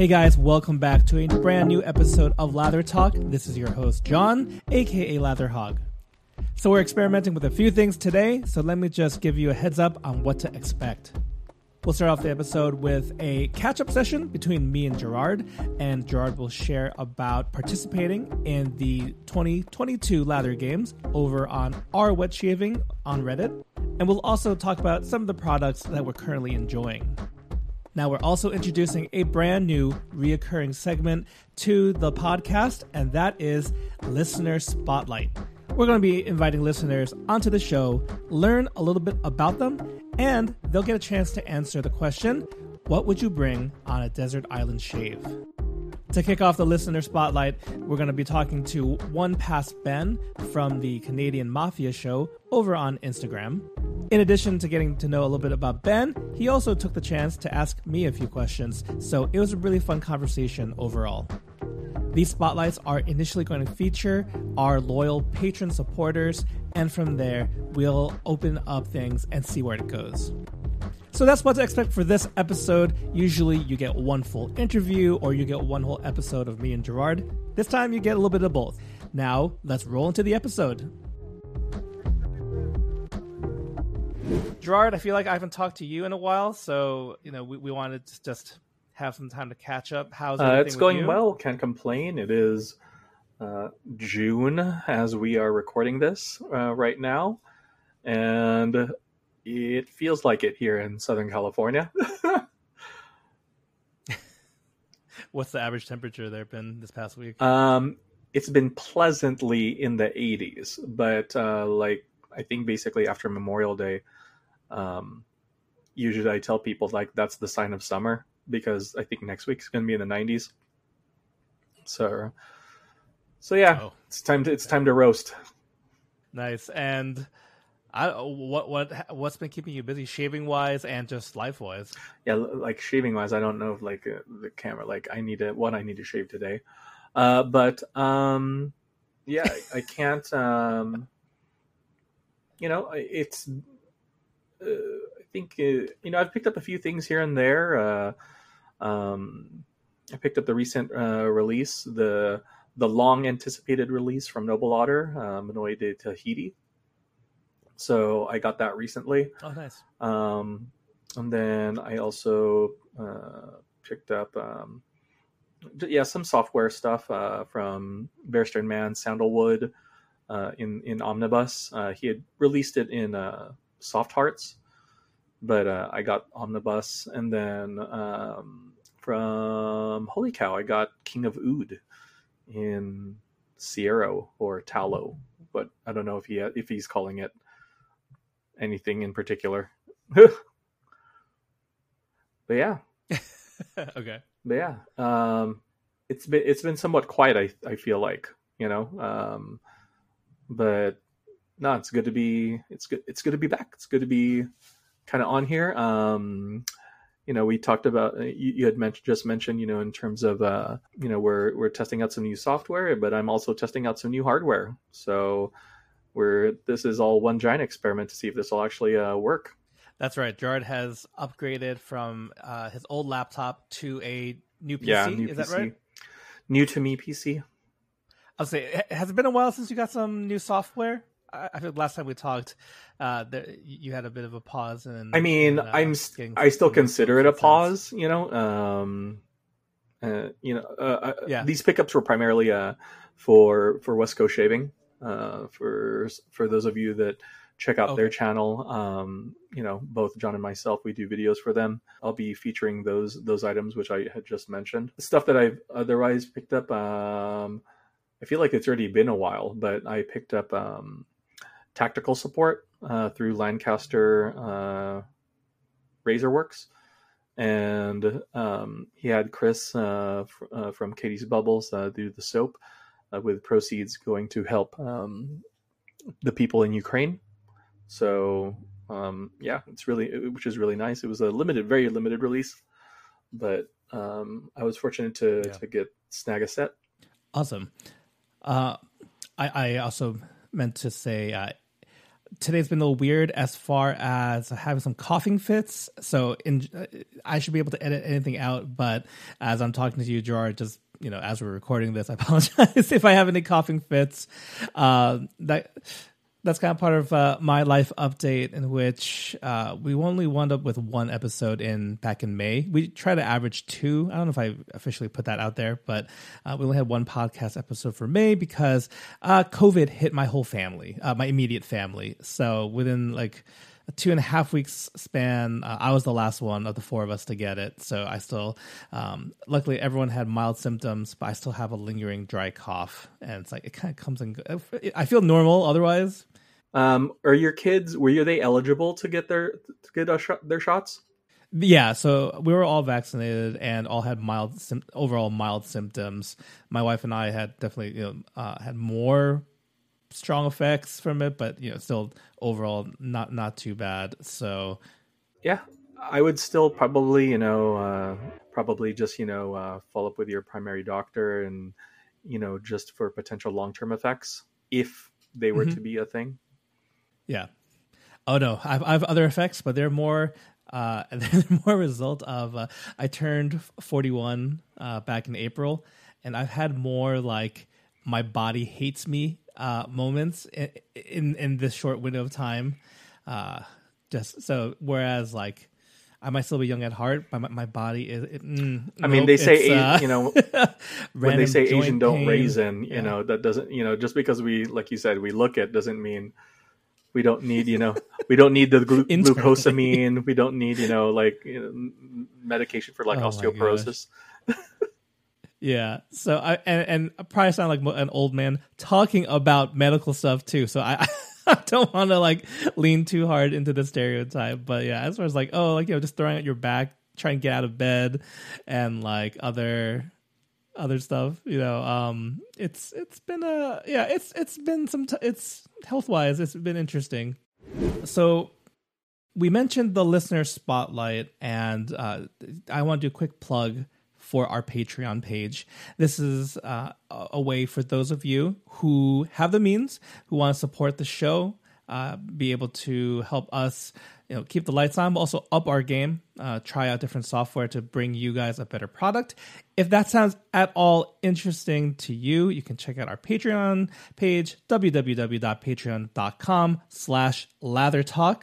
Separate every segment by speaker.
Speaker 1: Hey guys, welcome back to a brand new episode of Lather Talk. This is your host, John, aka Lather Hog. So, we're experimenting with a few things today, so let me just give you a heads up on what to expect. We'll start off the episode with a catch up session between me and Gerard, and Gerard will share about participating in the 2022 Lather Games over on our wet shaving on Reddit, and we'll also talk about some of the products that we're currently enjoying. Now, we're also introducing a brand new reoccurring segment to the podcast, and that is Listener Spotlight. We're going to be inviting listeners onto the show, learn a little bit about them, and they'll get a chance to answer the question What would you bring on a desert island shave? To kick off the listener spotlight, we're going to be talking to One Pass Ben from the Canadian Mafia show over on Instagram. In addition to getting to know a little bit about Ben, he also took the chance to ask me a few questions, so it was a really fun conversation overall. These spotlights are initially going to feature our loyal patron supporters, and from there, we'll open up things and see where it goes. So that's what to expect for this episode. Usually, you get one full interview or you get one whole episode of me and Gerard. This time, you get a little bit of both. Now, let's roll into the episode. Gerard, I feel like I haven't talked to you in a while, so you know we, we wanted to just have some time to catch up. How's
Speaker 2: uh, it's going you? well? Can't complain. It is uh, June as we are recording this uh, right now, and it feels like it here in Southern California.
Speaker 1: What's the average temperature there been this past week?
Speaker 2: Um, it's been pleasantly in the 80s, but uh, like I think basically after Memorial Day, um, usually I tell people like that's the sign of summer because I think next week's going to be in the 90s. So, so yeah, oh. it's time to it's time to roast.
Speaker 1: Nice and. I, what what what's been keeping you busy shaving wise and just life wise?
Speaker 2: Yeah, like shaving wise, I don't know if like uh, the camera like I need to what I need to shave today, uh, but um, yeah, I, I can't. Um, you know, it's. Uh, I think uh, you know I've picked up a few things here and there. Uh, um, I picked up the recent uh, release, the the long anticipated release from Noble Otter, uh, Manoi de Tahiti. So I got that recently.
Speaker 1: Oh, nice.
Speaker 2: Um, and then I also uh, picked up, um, yeah, some software stuff uh, from Barrister and Mann, Sandalwood, uh, in in Omnibus. Uh, he had released it in uh, Soft Hearts, but uh, I got Omnibus, and then um, from Wholly Kaw, I got King of Oud in Sierra or Tallow, but I don't know if he if he's calling it anything in particular. but yeah,
Speaker 1: okay.
Speaker 2: But yeah, um, it's been it's been somewhat quiet. I I feel like you know. Um, but no, it's good to be it's good it's good to be back. It's good to be kind of on here. Um, you know, we talked about uh, you, you had mentioned just mentioned you know in terms of uh, you know we're we're testing out some new software, but I'm also testing out some new hardware. So we're this is all one giant experiment to see if this will actually uh, work.
Speaker 1: That's right. Gerard has upgraded from uh, his old laptop to a new PC.
Speaker 2: Yeah, new
Speaker 1: is
Speaker 2: PC.
Speaker 1: that right?
Speaker 2: New to me PC.
Speaker 1: I'll say, has it been a while since you got some new software? I, I feel last time we talked, uh, there, you had a bit of a pause. And
Speaker 2: I mean,
Speaker 1: uh,
Speaker 2: I'm I still consider it a pause. You know, um, uh, you know, uh, uh, yeah. These pickups were primarily uh, for for West Coast Shaving. Uh, for for those of you that check out okay. their channel, um, you know, both John and myself, we do videos for them. I'll be featuring those those items which I had just mentioned. The stuff that I've otherwise picked up. Um, I feel like it's already been a while, but I picked up um, tactical support uh, through Lancaster uh, Razorworks, and um, he had Chris uh, fr- uh, from Catie's Bubbles uh, do the soap, uh, with proceeds going to help um, the people in Ukraine. So um, yeah, it's really which is really nice. It was a limited, very limited release, but um, I was fortunate to
Speaker 1: Yeah.
Speaker 2: to get snag a set.
Speaker 1: Awesome. Uh, I, I also meant to say uh, today's been a little weird as far as having some coughing fits. So in, uh, I should be able to edit anything out, but as I'm talking to you, Gerard, just you know, as we're recording this, I apologize if I have any coughing fits. Uh, that that's kind of part of uh, my life update in which uh, we only wound up with one episode in back in May. We try to average two. I don't know if I officially put that out there, but uh, we only had one podcast episode for May because uh, COVID hit my whole family, uh, my immediate family. So within like two and a half weeks span, uh, I was the last one of the four of us to get it. So I still, um, luckily, everyone had mild symptoms, but I still have a lingering dry cough, and it's like it kind of comes and go. I feel normal otherwise.
Speaker 2: Um, are your kids were you, they eligible to get their to get shot, their shots?
Speaker 1: Yeah, so we were all vaccinated and all had mild, overall mild symptoms. My wife and I had definitely, you know, uh, had more strong effects from it, but you know, still overall not not too bad. So
Speaker 2: Yeah, I would still probably you know uh, probably just you know uh, follow up with your primary doctor and you know just for potential long term effects if they were
Speaker 1: Mhm.
Speaker 2: to be a thing.
Speaker 1: Yeah. Oh no, I've I have other effects, but they're more uh they're more a result of uh, I turned 41 uh back in April and I've had more like my body hates me uh moments in in, in this short window of time. Uh just so whereas like I might still be young at heart, but my, my body is. It, mm,
Speaker 2: I mean,
Speaker 1: nope,
Speaker 2: they say
Speaker 1: uh,
Speaker 2: you know when they say Asian don't
Speaker 1: pain.
Speaker 2: raisin, you
Speaker 1: Yeah.
Speaker 2: know that doesn't you know just because we like you said we look it doesn't mean we don't need you know we don't need the glu- glucosamine we don't need you know like you know, medication for like
Speaker 1: Oh
Speaker 2: osteoporosis.
Speaker 1: Yeah. So I and, and I probably sound like an old man talking about medical stuff too. So I, I don't want to like lean too hard into the stereotype. But yeah, as far as like oh like you know just throwing out your back, trying to get out of bed, and like other other stuff, you know, um, it's it's been a yeah it's it's been some t- it's health wise it's been interesting. So we mentioned the listener spotlight, and uh, I want to do a quick plug for our Patreon page. This is uh, a way for those of you who have the means, who want to support the show, uh, be able to help us. You know, keep the lights on, but also up our game. Uh, try out different software to bring you guys a better product. If that sounds at all interesting to you, you can check out our Patreon page, www.patreon.com slash lathertalk.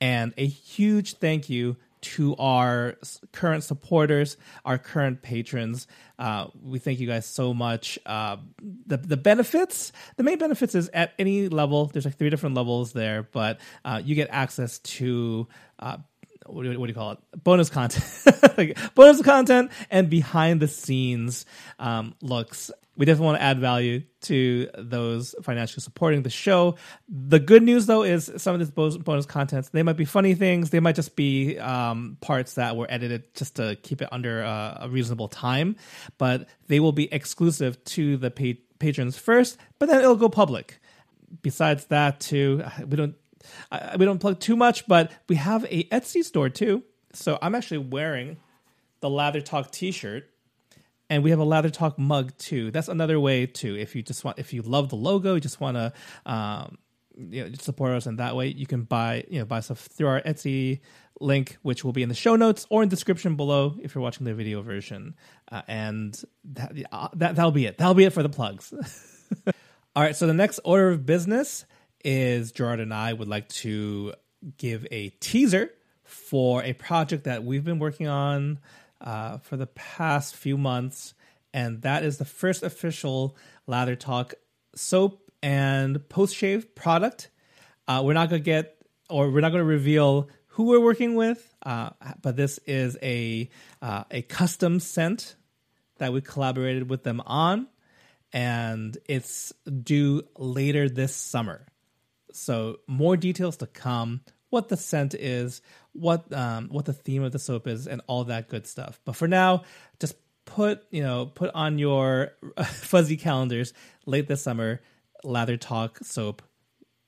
Speaker 1: And a huge thank you to our current supporters, our current patrons. Uh, we thank you guys so much. Uh, the the benefits, the main benefits is at any level. There's like three different levels there, but uh, you get access to. What do, you, what do you call it? Bonus content, like bonus content, and behind the scenes um, looks. We definitely want to add value to those financially supporting the show. The good news, though, is some of this bonus, bonus content they might be funny things. They might just be um, parts that were edited just to keep it under uh, a reasonable time, but they will be exclusive to the pa- patrons first. But then it'll go public. Besides that, too, we don't I, we don't plug too much, but we have a Etsy store too. So I'm actually wearing the Lather Talk T-shirt, and we have a Lather Talk mug too. That's another way too. If you just want, if you love the logo, you just want to, um, you know, support us in that way, you can buy, you know, buy stuff through our Etsy link, which will be in the show notes or in the description below if you're watching the video version. Uh, and that, uh, that that'll be it. That'll be it for the plugs. All right, so the next order of business is Gerard and I would like to give a teaser for a project that we've been working on uh, for the past few months, and that is the first official Lather Talk soap and post shave product. Uh, we're not going to get, or we're not going to reveal who we're working with, uh, but this is a uh, a custom scent that we collaborated with them on and it's due later this summer. So more details to come. What the scent is, what um, what the theme of the soap is, and all that good stuff. But for now, just put you know put on your fuzzy calendars late this summer. Lather Talk soap.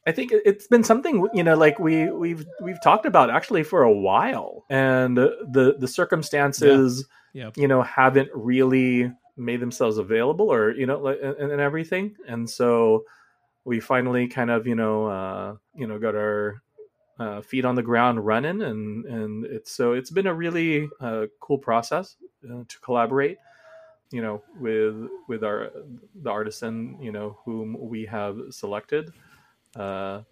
Speaker 2: I think it's been something you know, like we we've we've talked about actually for a while, and the the circumstances,
Speaker 1: yeah. Yep.
Speaker 2: you know, haven't really made themselves available, or you know, and, and everything, and so we finally kind of you know uh, you know got our uh, feet on the ground running, and and it's so it's been a really uh, cool process uh, to collaborate, you know, with with our the artisan, you know, whom we have selected. Uh,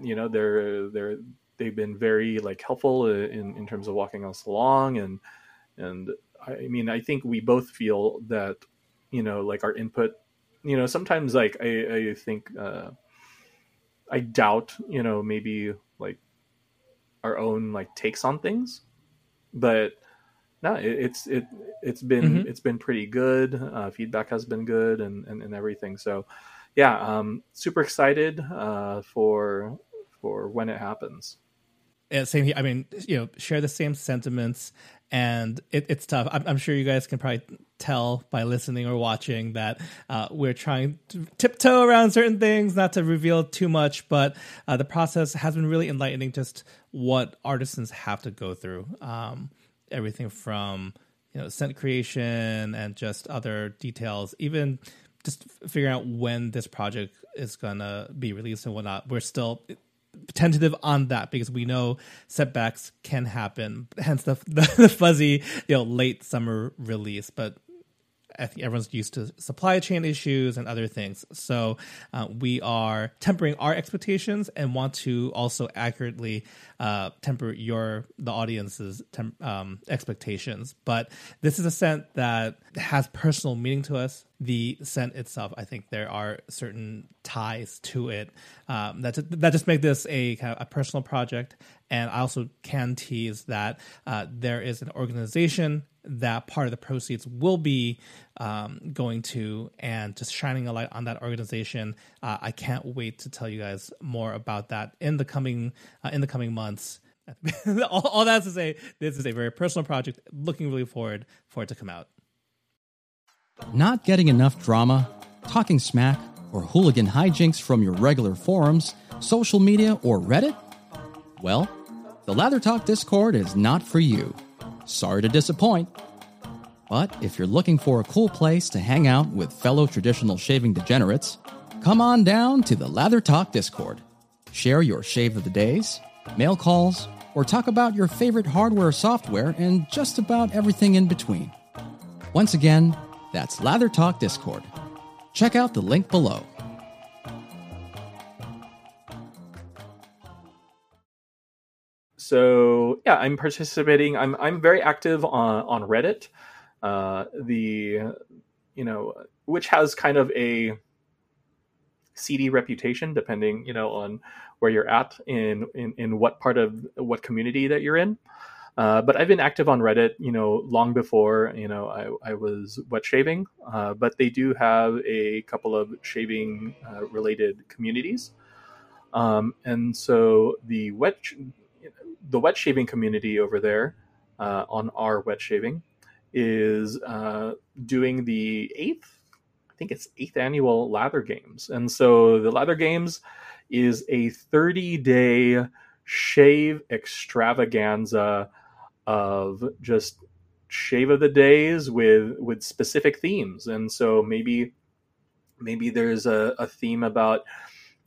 Speaker 2: you know, they're they're they've been very like helpful in in terms of walking us along, and and I mean, I think we both feel that you know, like our input you know sometimes like i i think uh i doubt you know maybe like our own like takes on things but no it, it's it it's been mm-hmm. it's been pretty good uh, feedback has been good and, and and everything so yeah um super excited uh for for when it happens
Speaker 1: yeah, same here. I mean, you know, share the same sentiments, and it, it's tough. I'm, I'm, sure you guys can probably tell by listening or watching that uh, we're trying to tiptoe around certain things, not to reveal too much, but uh, the process has been really enlightening. Just what artisans have to go through, um, everything from you know scent creation and just other details, even just figuring out when this project is gonna be released and whatnot. We're still tentative on that because we know setbacks can happen. Hence the, the, the fuzzy, you know, late summer release. But I think everyone's used to supply chain issues and other things. So uh, we are tempering our expectations and want to also accurately uh, temper your the audience's um, expectations. But this is a scent that has personal meaning to us. The scent itself, I think there are certain ties to it um, that that just make this a kind of a personal project. And I also can tease that uh, there is an organization that part of the proceeds will be um, going to and just shining a light on that organization. Uh, I can't wait to tell you guys more about that in the coming uh, in the coming months. all, all to say, this is a very personal project. Looking really forward for it to come out.
Speaker 3: Not getting enough drama, talking smack, or hooligan hijinks from your regular forums, social media, or Reddit? Well, the Lather Talk Discord is not for you. Sorry to disappoint. But if you're looking for a cool place to hang out with fellow traditional shaving degenerates, come on down to the Lather Talk Discord. Share your shave of the days, mail calls, or talk about your favorite hardware software and just about everything in between. Once again, that's Lather Talk Discord. Check out the link below.
Speaker 2: So yeah, I'm participating. I'm I'm very active on on Reddit. Uh, the you know which has kind of a seedy reputation depending you know on where you're at in in, in what part of what community that you're in. Uh, but I've been active on Reddit, you know, long before you know I, I was wet shaving. Uh, but they do have a couple of shaving uh, related communities, um, and so the wet the wet shaving community over there uh, on our wet shaving is uh, doing the eighth, I think it's eighth annual Lather Games. And so the Lather Games is a 30 day shave extravaganza of just shave of the days with with specific themes and so maybe maybe there's a, a theme about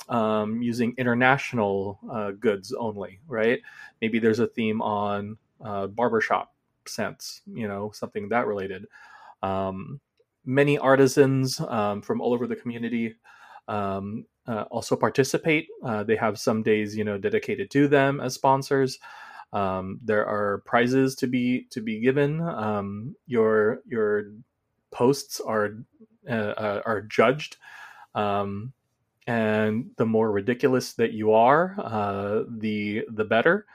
Speaker 2: um, using international uh, goods only, right? Maybe there's a theme on uh, barbershop scents, you know, something that related. Um, many artisans um, from all over the community um, uh, also participate. Uh, they have some days, you know, dedicated to them as sponsors. Um, there are prizes to be to be given. Um, your your posts are uh, uh, are judged. Um, and the more ridiculous that you are, uh, the the better.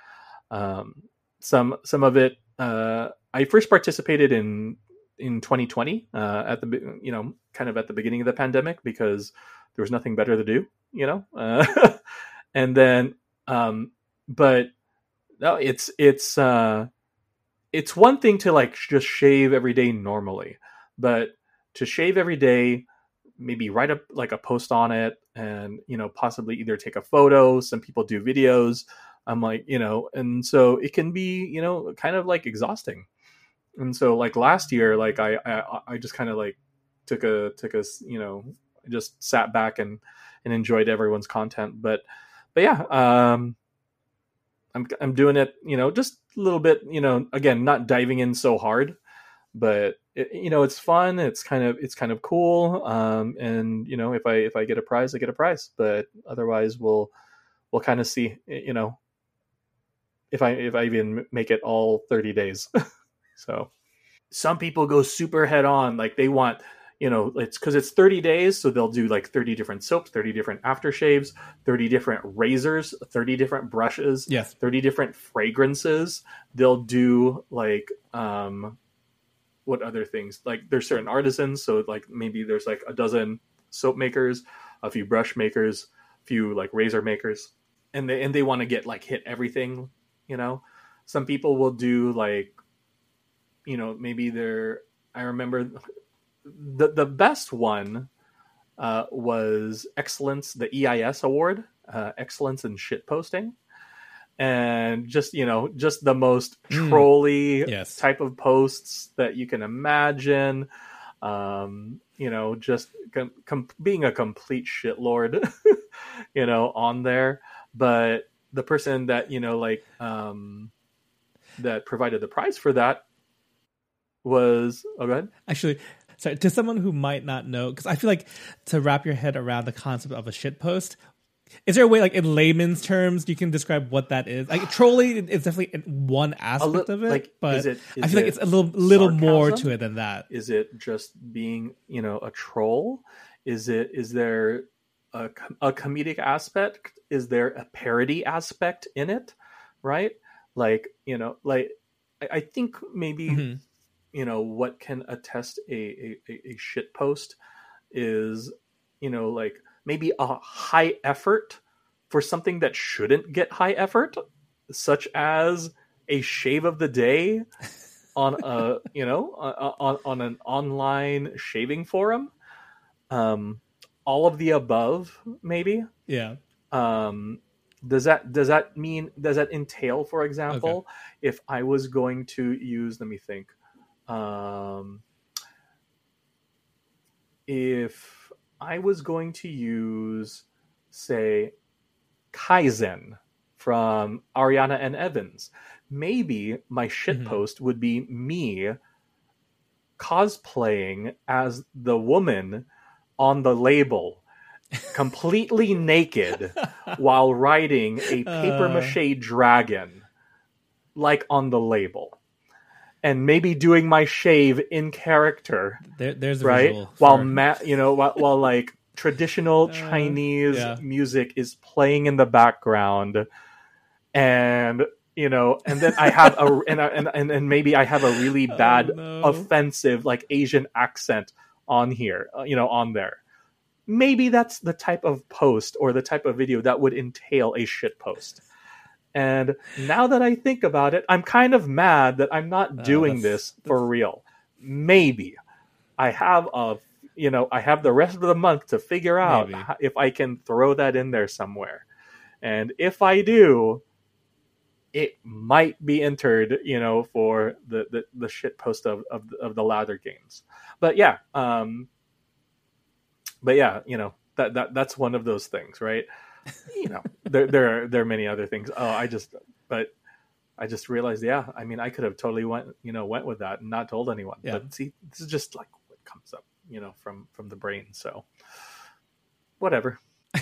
Speaker 2: Um, some some of it. Uh, I first participated in in 2020 uh, at the you know kind of at the beginning of the pandemic because there was nothing better to do, you know. Uh, and then, um, but no, it's it's uh, it's one thing to like just shave every day normally, but to shave every day, maybe write up like a post on it, and you know possibly either take a photo. Some people do videos. I'm like, you know, and so it can be, you know, kind of like exhausting. And so like last year, like I I, I just kind of like took a took a you know just sat back and and enjoyed everyone's content. But but yeah, um, I'm I'm doing it, you know, just a little bit, you know, again, not diving in so hard, but it, you know, it's fun. It's kind of it's kind of cool. Um, and you know, if I if I get a prize, I get a prize. But otherwise, we'll we'll kind of see, you know, if I if I even make it all 30 days. so some people go super head on, like they want you know it's because it's 30 days so they'll do like 30 different soaps 30 different aftershaves 30 different razors 30 different brushes
Speaker 1: Yes.
Speaker 2: 30 different fragrances they'll do like um what other things like there's certain artisans so like maybe there's like a dozen soap makers a few brush makers a few like razor makers and they and they want to get like hit everything you know? Some people will do like you know maybe they're i remember the the best one uh, was excellence, the EIS award, uh, excellence in shit posting, and just you know, just the most
Speaker 1: Mm.
Speaker 2: trolly
Speaker 1: Yes.
Speaker 2: type of posts that you can imagine. Um, you know, just com- com- being a complete shitlord, you know, on there. But the person that you know, like, um, that provided the prize for that was oh, go ahead.
Speaker 1: Actually, sorry, to someone who might not know, because I feel like to wrap your head around the concept of a shit post, is there a way, like in layman's terms, you can describe what that is? Like trolling is definitely one aspect
Speaker 2: li-
Speaker 1: of it,
Speaker 2: like,
Speaker 1: but
Speaker 2: is it-
Speaker 1: I
Speaker 2: is
Speaker 1: feel like it's a little little more to it than that.
Speaker 2: is it just being you know a troll is it is there a, a comedic aspect is there a parody aspect in it right like you know like i, I think maybe
Speaker 1: Mhm.
Speaker 2: you know what can attest a, a, a- a shit post is you know like maybe a high effort for something that shouldn't get high effort such as a shave of the day on a you know on on an online shaving forum. Um all of the above maybe.
Speaker 1: Yeah.
Speaker 2: um does that does that mean does that entail for example if i was going to use let me think um if i was going to use say kaizen from ariana and evans maybe my shit
Speaker 1: Mhm.
Speaker 2: post would be me cosplaying as the woman on the label completely naked while riding a paper
Speaker 1: Uh.
Speaker 2: mache dragon like on the label and maybe doing my shave in character
Speaker 1: There, there's a
Speaker 2: right
Speaker 1: visual
Speaker 2: while
Speaker 1: for-
Speaker 2: ma- you know while, while like traditional
Speaker 1: Uh,
Speaker 2: chinese
Speaker 1: yeah.
Speaker 2: music is playing in the background and you know and then i have a and, and and and maybe i have a really
Speaker 1: Oh,
Speaker 2: bad
Speaker 1: no.
Speaker 2: offensive like asian accent on here uh, you know on there maybe that's the type of post or the type of video that would entail a shit post and now that i think about it i'm kind of mad that i'm not
Speaker 1: Uh,
Speaker 2: doing
Speaker 1: that's-
Speaker 2: this for real. Maybe. I have a you know i have the rest of the month to figure out
Speaker 1: Maybe.
Speaker 2: if i can throw that in there somewhere. And if i do it might be entered you know for the the, the shit post of, of of the lather games. But yeah um but yeah you know that that that's one of those things right you know there there are there are many other things oh i just but i just realized yeah i mean i could have totally went you know went with that and not told anyone
Speaker 1: Yeah.
Speaker 2: but see this is just like what comes up you know from from the brain so whatever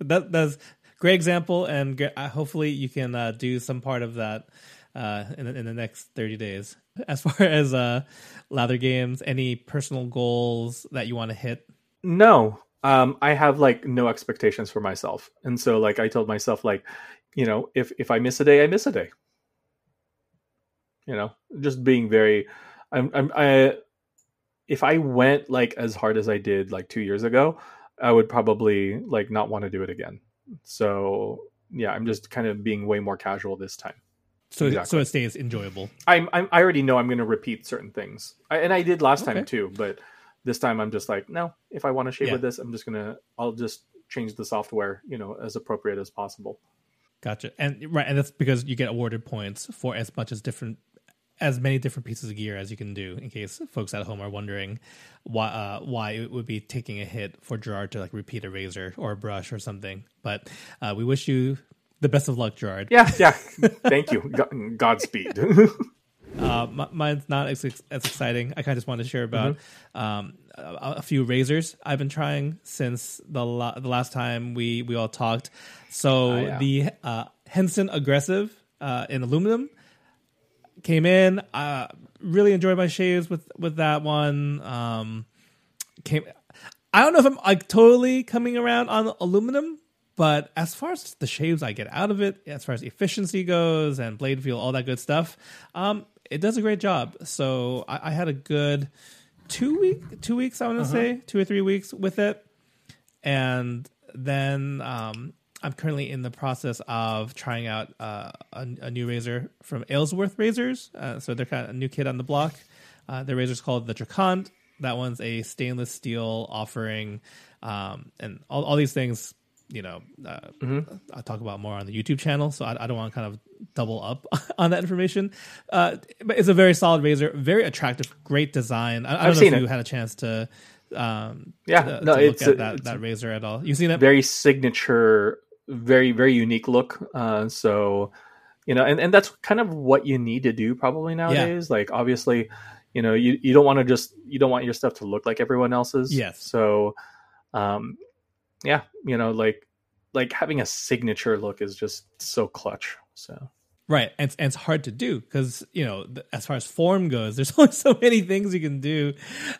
Speaker 1: that that's great example, and hopefully you can uh, do some part of that uh, in the, in the next thirty days. As far as uh, lather games, any personal goals that you want to hit?
Speaker 2: No, um, I have like no expectations for myself, and so like I told myself like, you know, if if I miss a day, I miss a day. You know, just being very, I'm I'm I if I went like as hard as I did like two years ago, I would probably like not want to do it again. So yeah, I'm just kind of being way more casual this time.
Speaker 1: So
Speaker 2: Exactly.
Speaker 1: so it stays enjoyable.
Speaker 2: I'm, I'm I already know I'm going to repeat certain things, I, and I did last
Speaker 1: Okay.
Speaker 2: time too. But this time I'm just like, no, if I want to shave
Speaker 1: Yeah.
Speaker 2: with this, I'm just gonna I'll just change the software, you know, as appropriate as possible.
Speaker 1: Gotcha. And right, and that's because you get awarded points for as much as different as many different pieces of gear as you can do. In case folks at home are wondering why uh, why it would be taking a hit for Gerard to like repeat a razor or a brush or something. But uh, we wish you the best of luck, Gerard.
Speaker 2: Yeah, yeah. Thank you. Godspeed.
Speaker 1: Uh, mi- mine's not as, as exciting. I kind of just wanted to share about
Speaker 2: Mm-hmm.
Speaker 1: um, a, a few razors I've been trying since the la- the last time we we all talked. So
Speaker 2: Ah, yeah.
Speaker 1: the uh, Henson Aggressive uh, in aluminum came in. Uh, really enjoyed my shaves with with that one. Um, came. I don't know if I'm like totally coming around on aluminum, but as far as the shaves I get out of it, as far as efficiency goes and blade feel, all that good stuff, um, it does a great job. So I, I had a good two week, two weeks, I want to say, two or three weeks with it, and then um, I'm currently in the process of trying out uh, a, a new razor from Aylsworth Razors. Uh, so they're kind of a new kid on the block. Uh, their razor's called the Drakon. That one's a stainless steel offering, um, and all, all these things. You know, uh, I'll talk about more on the YouTube channel, so I, I don't want to kind of double up on that information. Uh, but it's a very solid razor, very attractive, great design. I, I don't
Speaker 2: I've
Speaker 1: know if
Speaker 2: it.
Speaker 1: you had a chance to, um,
Speaker 2: Yeah,
Speaker 1: to,
Speaker 2: no,
Speaker 1: to look
Speaker 2: it's
Speaker 1: at
Speaker 2: a-
Speaker 1: that,
Speaker 2: it's
Speaker 1: that razor at all. You've seen it?
Speaker 2: very signature, very very unique look. Uh, so, you know, and and that's kind of what you need to do probably nowadays. Like obviously, you know, you you don't want to just you don't want your stuff to look like everyone else's.
Speaker 1: Yes.
Speaker 2: So, um, yeah, you know, like like having a signature look is just so clutch. So.
Speaker 1: Right, and, and it's hard to do because you know, as far as form goes, there's only so many things you can do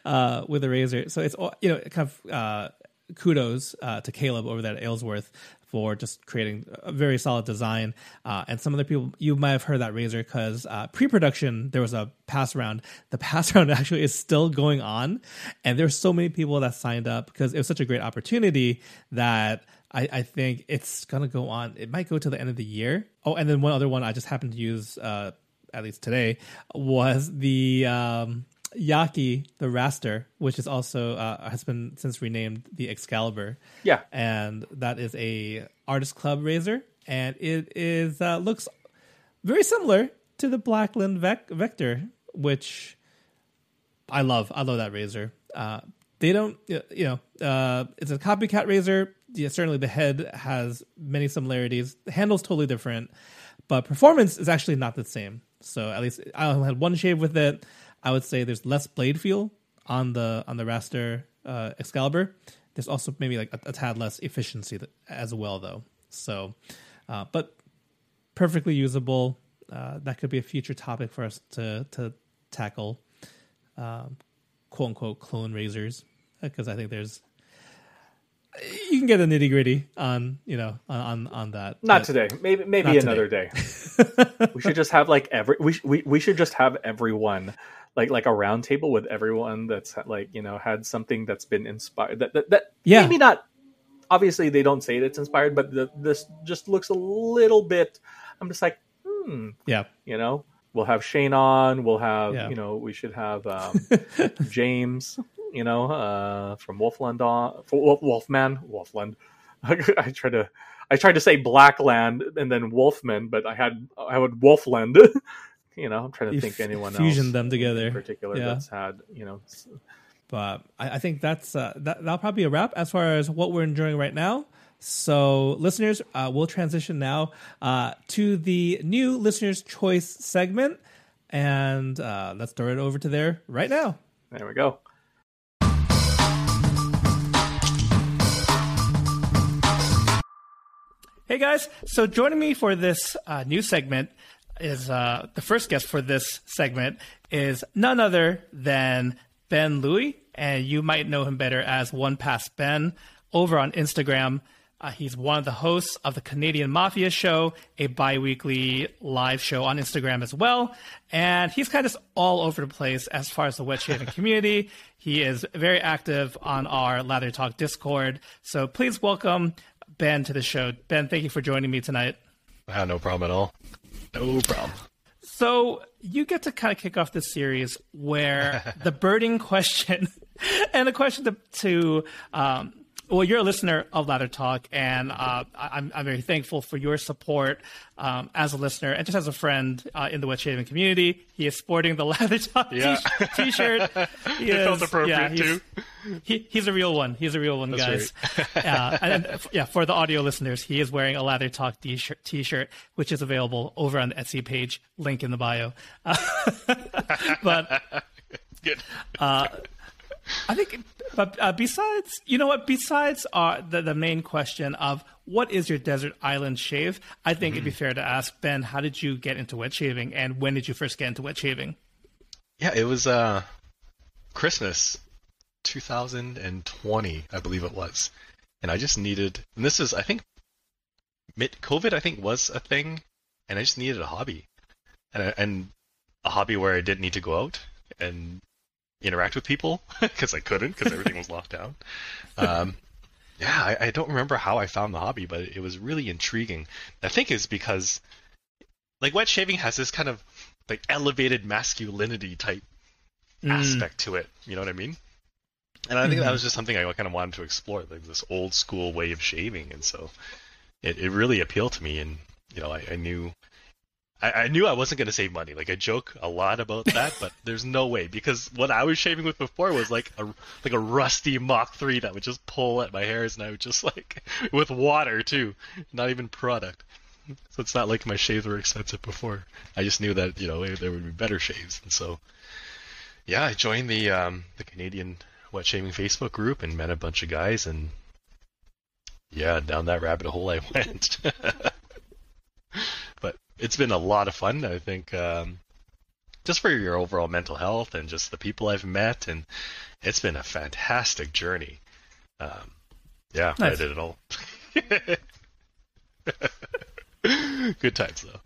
Speaker 1: uh, with a razor. So it's all- you know, kind of uh, kudos uh, to Caleb over that at Aylsworth for just creating a very solid design. Uh, and some other people, you might have heard that razor because uh, pre-production there was a pass round. The pass round actually is still going on, and there's so many people that signed up because it was such a great opportunity that. I, I think it's gonna go on. It might go to the end of the year. Oh, and then one other one I just happened to use, uh, at least today, was the um, Yaqi, the Raster, which is also uh, has been since renamed the Excalibur.
Speaker 2: Yeah.
Speaker 1: and that is a artist club razor, and it is uh, looks very similar to the Blackland Vec- Vector, which I love. I love that razor. Uh, they don't, you know, uh, it's a copycat razor. Yeah, certainly the head has many similarities. The handle's totally different, but performance is actually not the same. So at least I only had one shave with it. I would say there's less blade feel on the on the Raster uh, Excalibur. There's also maybe like a, a tad less efficiency as well, though. So, uh, but perfectly usable. Uh, that could be a future topic for us to to tackle, um, quote unquote clone razors, because I think there's you can get a nitty gritty on you know on on, that.
Speaker 2: Not today. Maybe maybe
Speaker 1: Not
Speaker 2: another day. we should just have like every we, sh- we we should just have everyone like like a round table with everyone that's like you know had something that's been inspired that that, that
Speaker 1: Yeah.
Speaker 2: maybe not obviously they don't say it's inspired but the, this just looks a little bit i'm just like hmm
Speaker 1: Yeah,
Speaker 2: you know we'll have shane on we'll have
Speaker 1: Yeah.
Speaker 2: you know we should have um james you know uh from wolfland on Wolf, wolfman wolfland i tried to i tried to say blackland and then wolfman but i had i would wolfland you know i'm trying to
Speaker 1: You
Speaker 2: think
Speaker 1: f-
Speaker 2: anyone
Speaker 1: fusion
Speaker 2: else
Speaker 1: them
Speaker 2: in particular
Speaker 1: Yeah.
Speaker 2: that's had you know
Speaker 1: but I, I think that's uh, that that'll probably be a wrap as far as what we're enjoying right now. So, listeners, uh, we'll transition now uh, to the new listeners' choice segment, and uh, let's throw it over to there right now.
Speaker 2: there we go
Speaker 1: Hey guys, so joining me for this uh, new segment is uh, the first guest for this segment is none other than Ben Louie, and you might know him better as One Pass Ben over on Instagram. Uh, he's one of the hosts of the Canadian Mafia Show, a bi weekly live show on Instagram as well. And he's kind of all over the place as far as the wet shaving community. He is very active on our Lather Talk Discord. So please welcome Ben to the show. Ben, thank you for joining me tonight.
Speaker 4: Ah, no problem at all. No problem.
Speaker 1: So you get to kind of kick off this series where the birding question and the question to, to um, well, you're a listener of Lather Talk, and uh, I'm, I'm very thankful for your support um, as a listener and just as a friend uh, in the West shaving community. He is sporting the Lather Talk
Speaker 4: Yeah.
Speaker 1: t- shirt He is-
Speaker 4: felt appropriate,
Speaker 1: yeah, he's-
Speaker 4: too.
Speaker 1: He, he's a real one. He's a real one,
Speaker 4: That's
Speaker 1: guys. uh, and uh, yeah, for the audio listeners, he is wearing a Lather Talk t-shirt, t-shirt, which is available over on the Etsy page. Link in the bio. Uh, but
Speaker 4: Good.
Speaker 1: I think, but uh, besides, you know what? Besides uh, the the main question of what is your desert island shave, I think it'd be fair to ask Ben, how did you get into wet shaving, and when did you first get into wet shaving?
Speaker 4: Yeah, it was uh, Christmas 2020, I believe it was. And I just needed, and this is, I think, mid COVID, I think, was a thing. And I just needed a hobby. And, and a hobby where I didn't need to go out and interact with people because I couldn't because everything was locked down. Um, yeah, I, I don't remember how I found the hobby, but it was really intriguing. I think it's because like wet shaving has this kind of like elevated masculinity type
Speaker 1: Mm.
Speaker 4: aspect to it. You know what I mean? And I think that was just something I kind of wanted to explore, like this old school way of shaving, and so it, it really appealed to me. And you know, I, I knew I, I knew I wasn't going to save money. Like I joke a lot about that, but there's no way because what I was shaving with before was like a like a rusty Mach three that would just pull at my hairs, and I would just like with water too, not even product. So it's not like my shaves were expensive before. I just knew that you know there would be better shaves, and so yeah, I joined the um, the Canadian wet shaving Facebook group and met a bunch of guys, and yeah, down that rabbit hole I went. but it's been a lot of fun. I think um, just for your overall mental health and just the people I've met, and it's been a fantastic journey. Um, yeah, I did it all. Good times though.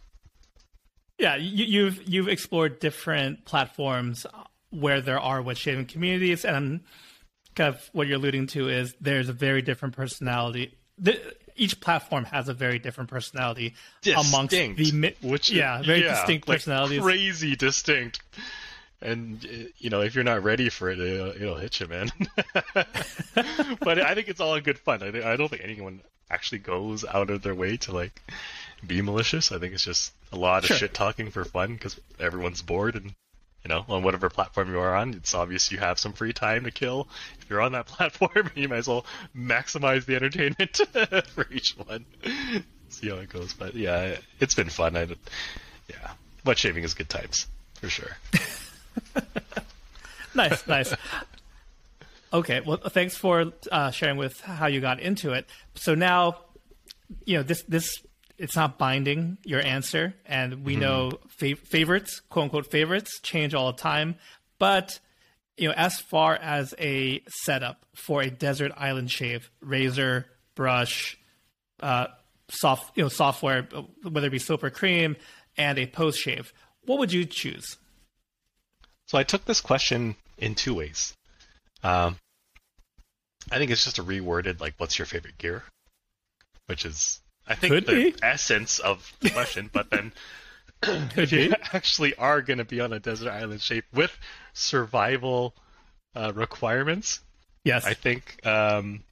Speaker 1: Yeah, you, you've you've explored different platforms where there are wet shaving communities, and kind of what you're alluding to is there's a very different personality. The, each platform has a very different personality amongst the
Speaker 4: which
Speaker 1: yeah very
Speaker 4: yeah,
Speaker 1: distinct
Speaker 4: like
Speaker 1: personalities.
Speaker 4: crazy distinct. And uh, you know, if you're not ready for it, it'll, it'll hit you, man. but I think it's all in good fun. I, I don't think anyone actually goes out of their way to like be malicious. I think it's just a lot of shit talking for fun because everyone's bored and you know, on whatever platform you are on, it's obvious you have some free time to kill. If you're on that platform, you might as well maximize the entertainment for each one. See how it goes. But yeah, it's been fun. I, yeah, butt shaving is good times for sure.
Speaker 1: nice, nice. Okay, well, thanks for uh, sharing with how you got into it. So now, you know, this this it's not binding your answer, and we know fav- favorites, quote unquote favorites, change all the time. But you know, as far as a setup for a desert island shave, razor, brush, uh, soft, you know, software, whether it be soap or cream, and a post shave, what would you choose?
Speaker 4: So I took this question in two ways. Um, I think it's just a reworded like, "What's your favorite gear?" Which is, I think,
Speaker 1: Could
Speaker 4: the
Speaker 1: be.
Speaker 4: essence of the question. but then, if you
Speaker 1: be.
Speaker 4: actually are going to be on a desert island shape with survival uh, requirements,
Speaker 1: Yes.
Speaker 4: I think um,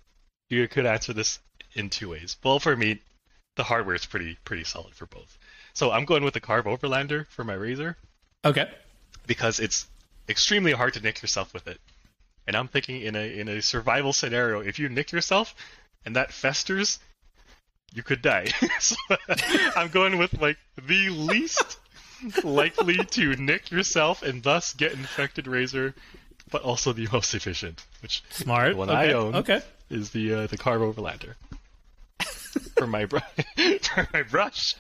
Speaker 4: you could answer this in two ways. Well, for me, the hardware is pretty pretty solid for both. So I'm going with the Karve Overlander for my razor
Speaker 1: okay.
Speaker 4: because it's extremely hard to nick yourself with it. And I'm thinking in a in a survival scenario, if you nick yourself and that festers, you could die. so I'm going with like the least likely to nick yourself and thus get infected razor, but also the most efficient, which
Speaker 1: Smart.
Speaker 4: the one
Speaker 1: okay.
Speaker 4: I own
Speaker 1: Okay.
Speaker 4: is the uh, the Karve Overlander. for my br- for my brush,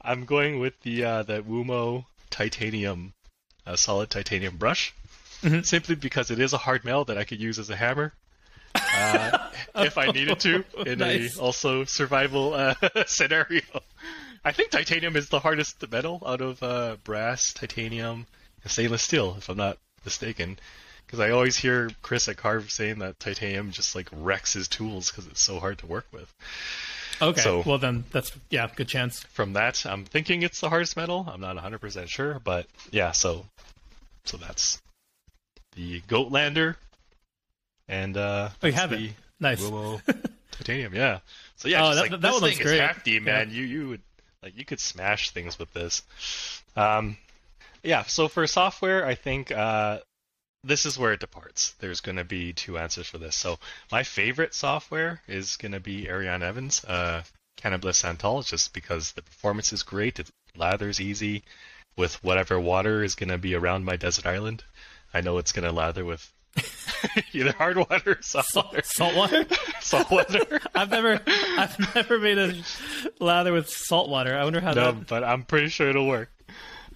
Speaker 4: I'm going with the uh, the Wumo titanium, uh, solid titanium brush, simply because it is a hard metal that I could use as a hammer, uh, if I needed to in
Speaker 1: Nice.
Speaker 4: a also survival uh, scenario. I think titanium is the hardest metal out of uh, brass, titanium, and stainless steel, if I'm not mistaken. Because I always hear Chris at Karve saying that titanium just like wrecks his tools because it's so hard to work with.
Speaker 1: Okay.
Speaker 4: So-
Speaker 1: well, then that's yeah, good chance.
Speaker 4: From that, I'm thinking it's the hardest metal. I'm not 100% sure, but yeah, so so that's the Goatlander, and uh,
Speaker 1: Oh, you have it. Nice.
Speaker 4: Willow titanium. Yeah. So yeah,
Speaker 1: Oh, that-
Speaker 4: like
Speaker 1: that
Speaker 4: this
Speaker 1: one looks
Speaker 4: thing
Speaker 1: great.
Speaker 4: is hefty, man. You you would like you could smash things with this. Um, yeah. So for software, I think uh, this is where it departs. There's going to be two answers for this. So my favorite software is going to be Ariane Evans, uh, Cannabis Santal, just because the performance is great. It lathers easy with whatever water is going to be around my desert island. I know it's going to lather with either hard water or
Speaker 1: Salt,
Speaker 4: water.
Speaker 1: salt water.
Speaker 4: Salt water.
Speaker 1: I've never, I've never made a lather with salt water. I wonder how
Speaker 4: no,
Speaker 1: that.
Speaker 4: but I'm pretty sure it'll work.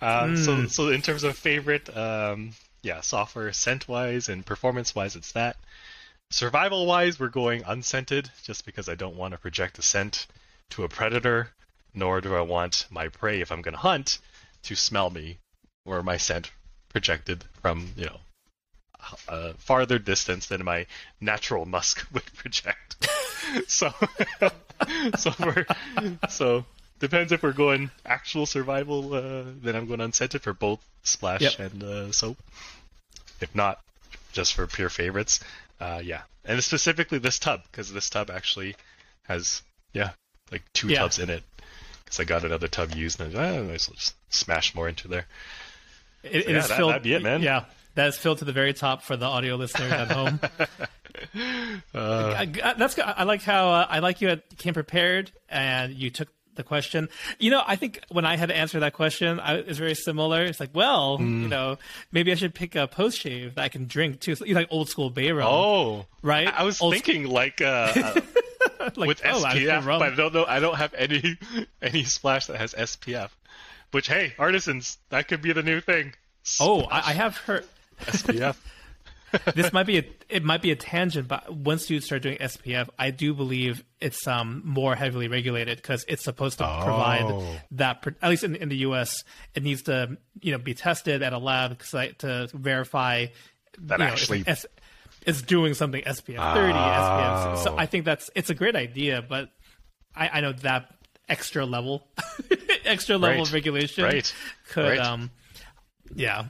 Speaker 4: Uh,
Speaker 1: Hmm.
Speaker 4: So, so in terms of favorite, um, yeah, software scent wise and performance wise, it's that. Survival wise, we're going unscented, just because I don't want to project a scent to a predator, nor do I want my prey, if I'm going to hunt, to smell me or my scent projected from you know a farther distance than my natural musk would project. so, so we're so depends if we're going actual survival. Uh, then I'm going unscented for both splash
Speaker 1: Yep.
Speaker 4: and uh, soap. If not, just for pure favorites. Uh, yeah, and specifically this tub because this tub actually has yeah like two
Speaker 1: Yeah.
Speaker 4: tubs in it. Because I got another tub used and I, oh, I just smash more into there.
Speaker 1: It, it
Speaker 4: yeah,
Speaker 1: is
Speaker 4: that-
Speaker 1: filled.
Speaker 4: that'd be it, man.
Speaker 1: Yeah, that is filled to the very top for the audio listeners at home.
Speaker 4: Uh,
Speaker 1: I, I- that's. I like how uh, I like you had, came prepared and you took the question. You know, I think when I had to answer that question, I, it's very similar. It's like, well,
Speaker 4: Hmm.
Speaker 1: you know, maybe I should pick a post shave that I can drink too. So, you know, like old school bay rum,
Speaker 4: Oh,
Speaker 1: right?
Speaker 4: I I was
Speaker 1: Old
Speaker 4: thinking like uh, uh,
Speaker 1: like,
Speaker 4: with
Speaker 1: oh, I
Speaker 4: SPF, but I don't know. I don't have any any splash that has SPF. Which hey, artisans, that could be the new thing.
Speaker 1: Oh, I, I have heard.
Speaker 4: SPF.
Speaker 1: this might be a it might be a tangent, but once you start doing SPF, I do believe it's um more heavily regulated because it's supposed to provide
Speaker 4: Oh.
Speaker 1: that at least in, in the U.S. it needs to you know be tested at a lab to verify
Speaker 4: That
Speaker 1: you know,
Speaker 4: actually-
Speaker 1: it's, it's doing something SPF 30, SPF. So
Speaker 4: Oh.
Speaker 1: I think that's it's a great idea, but I, I know that extra level, extra level
Speaker 4: Right.
Speaker 1: of regulation
Speaker 4: Right.
Speaker 1: could
Speaker 4: Right.
Speaker 1: um yeah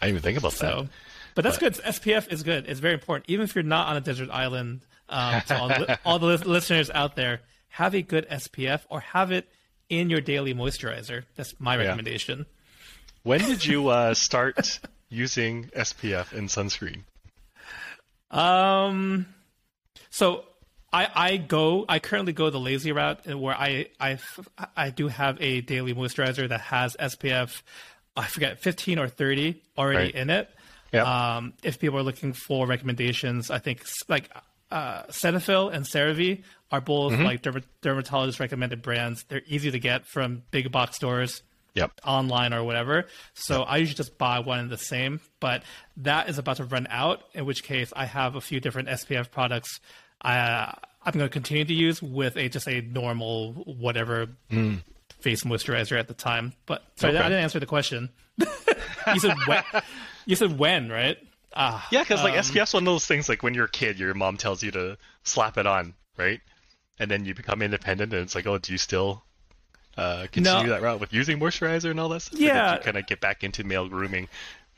Speaker 4: I didn't even think about
Speaker 1: so,
Speaker 4: that.
Speaker 1: but that's good. SPF is good. It's very important, even if you're not on a desert island. Um, to all, the, all the listeners out there, have a good SPF or have it in your daily moisturizer. That's my recommendation.
Speaker 4: When did you uh, start using SPF in sunscreen?
Speaker 1: Um, so I I go I currently go the lazy route where I do have a daily moisturizer that has SPF. I forget 15 or 30 already
Speaker 4: Right.
Speaker 1: in it.
Speaker 4: Yep.
Speaker 1: Um, if people are looking for recommendations, I think like uh, Cetaphil and CeraVe are both
Speaker 4: Mm-hmm.
Speaker 1: like derma- dermatologist recommended brands. They're easy to get from big box stores
Speaker 4: Yep.
Speaker 1: online or whatever. So I usually just buy one and the same, but that is about to run out, in which case I have a few different SPF products uh, I'm going to continue to use with a just a normal whatever face moisturizer at the time. But sorry,
Speaker 4: Okay.
Speaker 1: I didn't answer the question. you said when, you said when, right? Ah,
Speaker 4: Yeah, because like
Speaker 1: um,
Speaker 4: SPF's one of those things. Like when you're a kid, your mom tells you to slap it on, right? And then you become independent, and it's like, oh, do you still uh, continue
Speaker 1: No.
Speaker 4: that route with using moisturizer and all that? stuff?
Speaker 1: Yeah.
Speaker 4: kind of get back into male grooming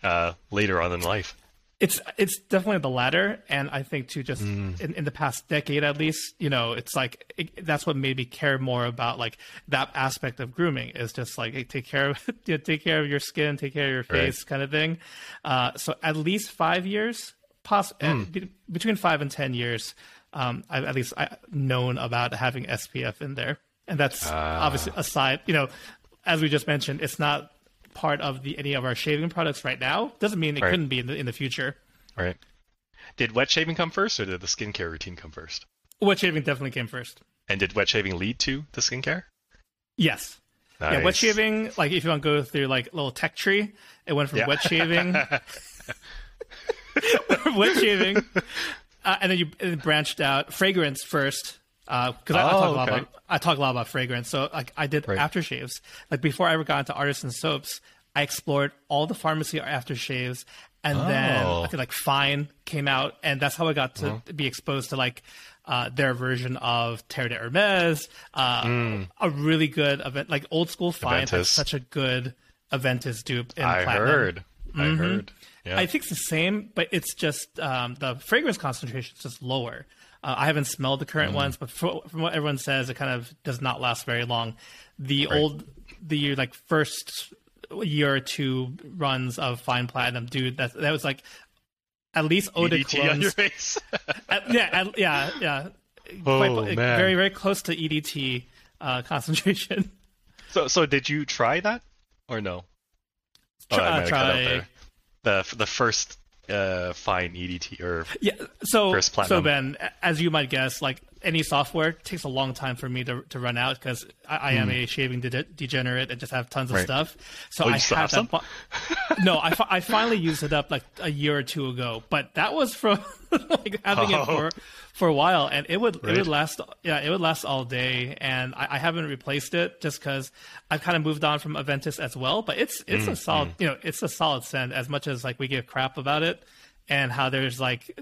Speaker 4: uh, later on in life.
Speaker 1: It's it's definitely the latter, and I think too, just
Speaker 4: Mm.
Speaker 1: in, in the past decade at least, you know, it's like it, that's what made me care more about like that aspect of grooming is just like hey, take care of you know, take care of your skin, take care of your
Speaker 4: Right.
Speaker 1: face, kind of thing. Uh, so at least five years, poss- uh,
Speaker 4: Hmm.
Speaker 1: be- between five and ten years, um, I've at least I, known about having SPF in there, and that's
Speaker 4: Ah.
Speaker 1: obviously aside, you know, as we just mentioned, it's not part of the any of our shaving products right now. Doesn't mean it
Speaker 4: Right.
Speaker 1: couldn't be in the in the future.
Speaker 4: Right. Did wet shaving come first, or did the skincare routine come first?
Speaker 1: Wet shaving definitely came first.
Speaker 4: And did wet shaving lead to the skincare?
Speaker 1: Yes. Yeah, wet shaving, like if you want to go through like a little tech tree, it went from
Speaker 4: Yeah.
Speaker 1: wet shaving wet shaving uh, and then you branched out fragrance first because I, I
Speaker 4: Oh,
Speaker 1: talk a lot
Speaker 4: okay.
Speaker 1: about I talk a lot about fragrance. So like I did
Speaker 4: Right.
Speaker 1: aftershaves. Like before I ever got into artisan soaps, I explored all the pharmacy aftershaves, and then
Speaker 4: Oh.
Speaker 1: I feel like Fine came out, and that's how I got to
Speaker 4: Uh-huh.
Speaker 1: be exposed to like. Uh, their version of Terre de Hermes, uh, a really good event, like old school Fine
Speaker 4: Hmm.
Speaker 1: Such a good Aventus dupe in
Speaker 4: I
Speaker 1: platinum.
Speaker 4: heard. I heard. Yeah.
Speaker 1: I think it's the same, but it's just um, the fragrance concentration is just lower. Uh, I haven't smelled the
Speaker 4: Mm.
Speaker 1: current ones, but fro- from what everyone says, it kind of does not last very long. The old, the like first year or two runs of fine platinum, dude, that that was like at least eau de
Speaker 4: EDT on your face.
Speaker 1: At- yeah, at- yeah, yeah.
Speaker 4: Oh,
Speaker 1: Quite-
Speaker 4: man.
Speaker 1: very very close to EDT uh, concentration.
Speaker 4: so, so did you try that or no? Oh,
Speaker 1: Try-
Speaker 4: I might have cut out there. The the first uh, fine EDT or
Speaker 1: Yeah. So, so. Ben, as you might guess, like any software takes a long time for me to, to run out because I, I am a shaving de- degenerate and just have tons of.
Speaker 4: Right.
Speaker 1: stuff. So
Speaker 4: Oh,
Speaker 1: I had
Speaker 4: have
Speaker 1: that. no, I, fi- I finally used it up like a year or two ago, but that was from like having
Speaker 4: Oh.
Speaker 1: it for for a while, and it would it would last. Yeah, it would last all day, and I, I haven't replaced it just because I've kind of moved on from Aventus as well. But it's it's
Speaker 4: Mm,
Speaker 1: a solid, you know, it's a solid scent as much as like we give crap about it, and how there's like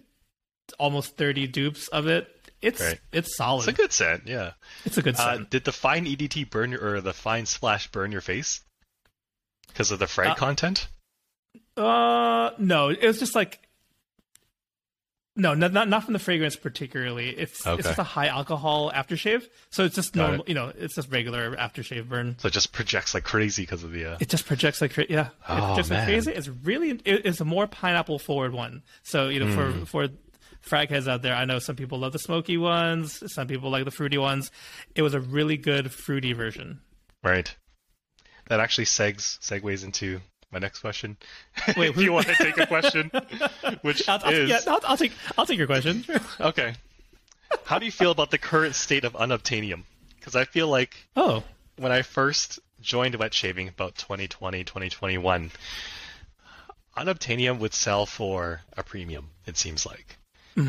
Speaker 1: almost 30 dupes of it. It's
Speaker 4: Right.
Speaker 1: it's solid.
Speaker 4: it's a good scent. Yeah.
Speaker 1: It's a good
Speaker 4: Uh,
Speaker 1: scent.
Speaker 4: did the fine EDT burn your or the fine splash burn your face because of the frag
Speaker 1: Uh,
Speaker 4: content?
Speaker 1: Uh, no, it was just like no, not not, not from the fragrance particularly. It's
Speaker 4: Okay.
Speaker 1: it's just a high alcohol aftershave, so it's just
Speaker 4: Got
Speaker 1: normal.
Speaker 4: it.
Speaker 1: You know, it's just regular aftershave burn.
Speaker 4: So it just projects like crazy because of the. Uh...
Speaker 1: It just projects like cra- yeah, it
Speaker 4: Oh,
Speaker 1: projects like
Speaker 4: man.
Speaker 1: crazy. It's really it, it's a more pineapple forward one. So you know
Speaker 4: Hmm.
Speaker 1: for for frag heads out there, I know some people love the smoky ones, some people like the fruity ones. It was a really good fruity version.
Speaker 4: Right. That actually segs segues into my next question.
Speaker 1: Wait,
Speaker 4: if you
Speaker 1: who-
Speaker 4: want to take a question, which
Speaker 1: I'll, I'll,
Speaker 4: is
Speaker 1: yeah, I'll, I'll take I'll take your question.
Speaker 4: okay. How do you feel about the current state of unobtainium? Because I feel like
Speaker 1: oh,
Speaker 4: when I first joined wet shaving about 2020, 2021, unobtainium would sell for a premium. It seems like,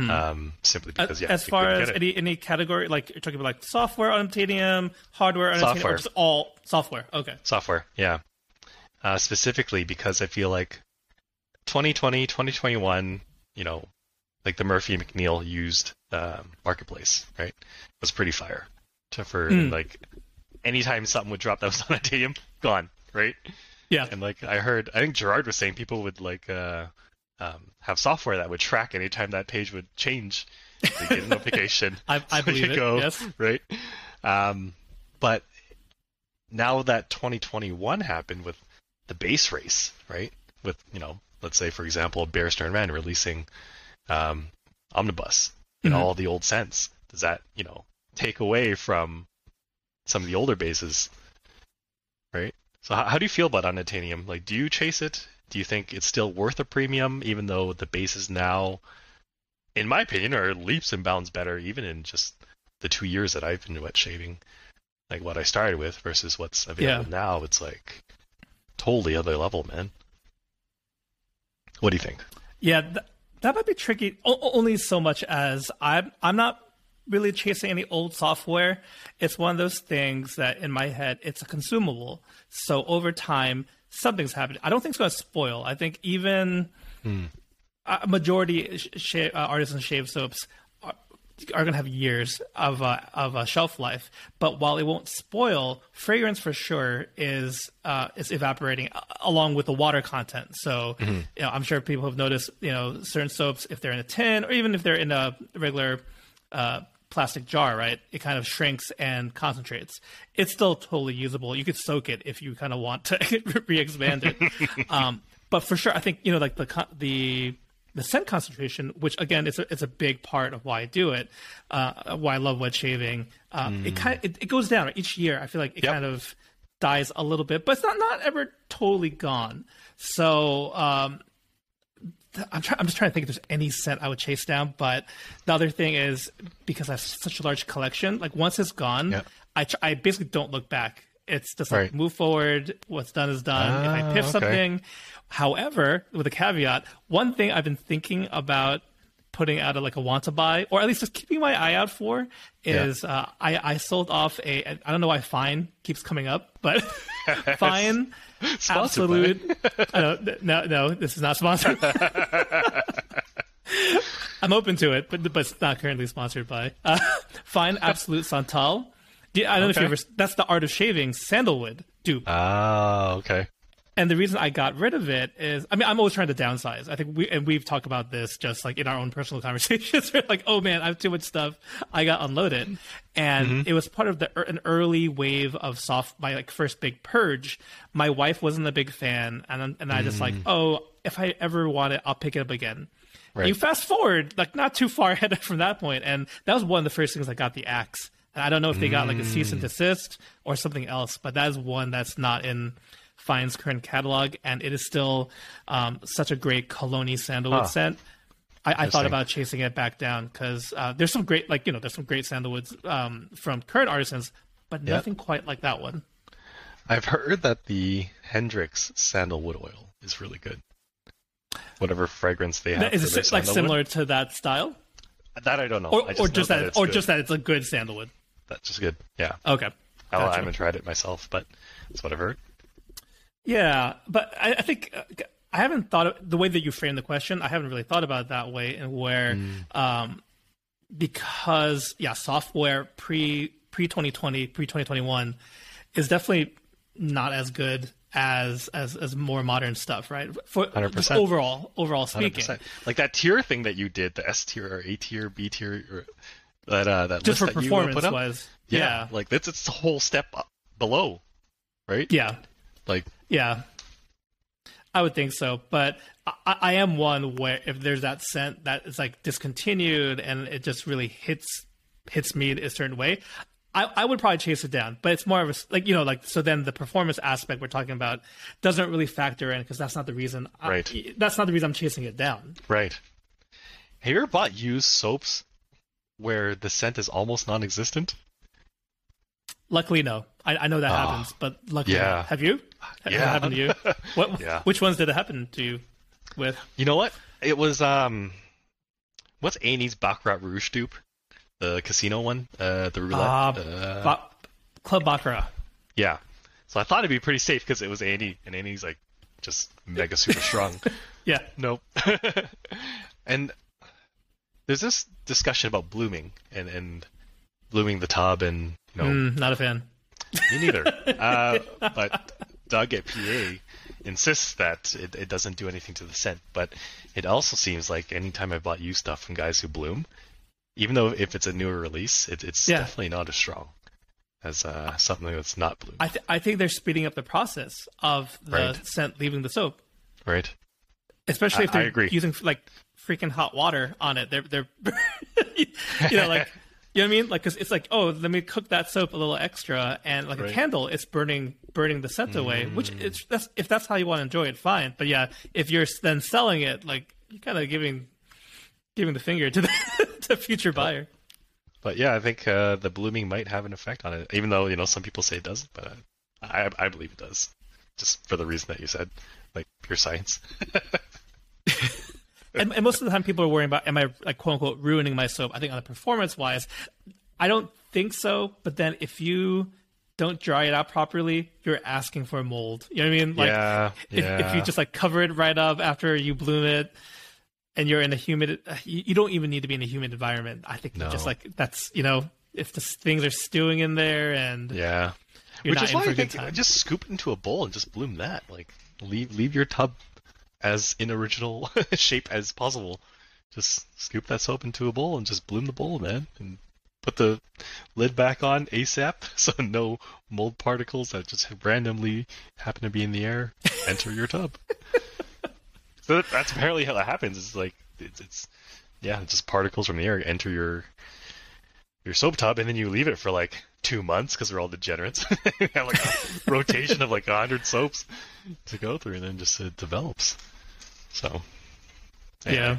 Speaker 4: um, simply
Speaker 1: As,
Speaker 4: because yeah,
Speaker 1: Mm-hmm. as far as any any category, like you're talking about like software on Titanium, hardware on
Speaker 4: Software.
Speaker 1: just all software. Okay.
Speaker 4: software yeah uh, specifically because i feel like 2020 2021 you know like the murphy mcneil used um, marketplace right was pretty fire to for
Speaker 1: Mm.
Speaker 4: like anytime something would drop that was unobtainium gone right
Speaker 1: Yeah.
Speaker 4: and like i heard i think gerard was saying people would like uh um, have software that would track anytime that page would change they get a notification
Speaker 1: I- I believe it,
Speaker 4: go,
Speaker 1: yes.
Speaker 4: right um but now that 2021 happened with the base race, right? With you know, let's say for example, Barrister and Mann releasing um, Omnibus in
Speaker 1: Mhm.
Speaker 4: all the old scents. Does that you know take away from some of the older bases, right? So how, how do you feel about Unobtainium? Like, do you chase it? Do you think it's still worth a premium, even though the bases now, in my opinion, are leaps and bounds better, even in just the two years that I've been wet shaving? like what I started with versus what's available now, it's like totally other level, man. What do you think?
Speaker 1: Yeah, th- that might be tricky. O- only so much as I'm I'm not really chasing any old software. It's one of those things that in my head it's a consumable. So over time, something's happening. I don't think it's going to spoil. I think even a majority sh- sh- uh, artisan shave soaps are, are going to have years of uh, of uh, shelf life. But while it won't spoil, fragrance for sure is uh, is evaporating a- along with the water content. So you know, I'm sure people have noticed you know certain soaps if they're in a tin or even if they're in a regular uh, plastic jar, right? It kind of shrinks and concentrates. It's still totally usable. You could soak it if you kind of want to re-expand it. um, but for sure, I think you know, like the the the scent concentration, which again, it's a, it's a big part of why I do it, uh, why I love wet shaving. Uh, It kind of, it, it goes down each year. I feel like it
Speaker 4: Yep.
Speaker 1: kind of dies a little bit, but it's not not ever totally gone. So um, I'm, try- I'm just trying to think if there's any scent I would chase down. But the other thing is because I have such a large collection, like once it's gone,
Speaker 4: Yeah.
Speaker 1: I, tr- I basically don't look back. It's just like
Speaker 4: Right.
Speaker 1: move forward. What's done is done. if I
Speaker 4: Ah,
Speaker 1: PIF
Speaker 4: okay.
Speaker 1: something, however, with a caveat, one thing I've been thinking about putting out a, like a want to buy, or at least just keeping my eye out for, is uh, I I sold off a I don't know why Fine keeps coming up, but Fine Absolute. No, no, this is not sponsored. I'm open to it, but but it's not currently sponsored by. Uh, Fine Absolute Santal. I don't know if you ever. That's the art of shaving sandalwood dupe.
Speaker 4: Ah, okay.
Speaker 1: And the reason I got rid of it is, I mean, I'm always trying to downsize. I think we and we've talked about this just like in our own personal conversations. We're like, oh man, I have too much stuff. I got unloaded, and mm-hmm. it was part of the an early wave of soft. My like first big purge. My wife wasn't a big fan, and and I just like, mm. oh, if I ever want it, I'll pick it up again.
Speaker 4: Right.
Speaker 1: You fast forward like not too far ahead from that point, and that was one of the first things I got the axe. And I don't know if they got like a cease and mm. desist or something else, but that is one that's not in Fine's current catalog, and it is still um, such a great cologne sandalwood
Speaker 4: Huh.
Speaker 1: scent. I, I thought about chasing it back down because uh, there's some great, like you know, there's some great sandalwoods um, from current artisans, but
Speaker 4: Yeah.
Speaker 1: nothing quite like that one.
Speaker 4: I've heard that the Hendrix sandalwood oil is really good. Whatever fragrance they have.
Speaker 1: Is it like similar to that style,
Speaker 4: That I don't know.
Speaker 1: or,
Speaker 4: I
Speaker 1: or just that,
Speaker 4: it's
Speaker 1: or
Speaker 4: good.
Speaker 1: just that it's a good sandalwood?
Speaker 4: that's just good. Yeah.
Speaker 1: Okay,
Speaker 4: I, I haven't tried it myself, but that's what I've heard.
Speaker 1: Yeah, but I, I think uh, I haven't thought of the way that you framed the question. I haven't really thought about it that way, and where um, because yeah, software pre pre twenty twenty pre twenty twenty one is definitely not as good as as as more modern stuff, right? For
Speaker 4: 100%.
Speaker 1: overall overall speaking,
Speaker 4: 100%. Like that tier thing that you did, the S tier or A tier, B tier, or that uh, that
Speaker 1: just
Speaker 4: list
Speaker 1: for
Speaker 4: that you,
Speaker 1: performance
Speaker 4: put up.
Speaker 1: wise,
Speaker 4: Yeah,
Speaker 1: yeah,
Speaker 4: like that's it's a whole step below, right?
Speaker 1: yeah.
Speaker 4: Like
Speaker 1: Yeah, I would think so. But I, I am one where if there's that scent that is like discontinued and it just really hits hits me a certain way, I, I would probably chase it down. But it's more of a like you know like so then the performance aspect we're talking about doesn't really factor in because that's not the reason. I-
Speaker 4: Right.
Speaker 1: that's not the reason I'm chasing it down.
Speaker 4: right. Have you ever bought used soaps where the scent is almost non-existent?
Speaker 1: Luckily, no. I, I know that
Speaker 4: Ah,
Speaker 1: happens, but luckily, no.
Speaker 4: yeah.
Speaker 1: have you?
Speaker 4: Yeah.
Speaker 1: happened to you? What?
Speaker 4: Yeah.
Speaker 1: Which ones did it happen to you with?
Speaker 4: You know what? It was um, what's Annie's Baccarat Rouge dupe? The casino one, uh, the roulette.
Speaker 1: Ah,
Speaker 4: uh,
Speaker 1: Ba- Club Baccarat.
Speaker 4: yeah. So I thought it'd be pretty safe because it was Annie, and Annie's like just mega super strong.
Speaker 1: Yeah.
Speaker 4: Nope. and there's this discussion about blooming and and blooming the tub and you know
Speaker 1: Mm, not a fan.
Speaker 4: me neither. uh, but Doug at PA insists that it, it doesn't do anything to the scent. But it also seems like anytime I bought used stuff from guys who bloom, even though if it's a newer release, it, it's
Speaker 1: Yeah.
Speaker 4: definitely not as strong as uh, something that's not bloom.
Speaker 1: I, th- I think they're speeding up the process of the
Speaker 4: Right.
Speaker 1: scent leaving the soap,
Speaker 4: right?
Speaker 1: especially if they're using like freaking hot water on it. They're they're you know like you know what I mean like because it's like oh let me cook that soap a little extra and like a candle it's burning burning the scent away which it's that's if that's how you want to enjoy it fine but yeah if you're then selling it like you're kind of giving giving the finger to the to future buyer.
Speaker 4: But yeah, I think uh, the blooming might have an effect on it, even though you know some people say it doesn't. But uh, I I believe it does, just for the reason that you said, like pure science.
Speaker 1: and, and most of the time people are worrying about am i like quote unquote ruining my soap i think on the performance wise i don't think so but then if you don't dry it out properly you're asking for mold you know what i mean like
Speaker 4: yeah,
Speaker 1: if, if you just like cover it right up after you bloom it and you're in a humid uh, you, you don't even need to be in a humid environment i think
Speaker 4: No.
Speaker 1: just like that's you know if the things are stewing in there and
Speaker 4: yeah. Which
Speaker 1: not
Speaker 4: is why I think
Speaker 1: time
Speaker 4: just scoop it into a bowl and just bloom that. Like leave leave your tub as in original shape as possible. Just scoop that soap into a bowl and just bloom the bowl, man, and put the lid back on ASAP so no mold particles that just randomly happen to be in the air enter your tub. so that's apparently how that happens. It's like it's, it's yeah, just particles from the air enter your your soap tub, and then you leave it for like two months because we're all degenerates. you have like a rotation of like a hundred soaps to go through, and then just it develops. So
Speaker 1: yeah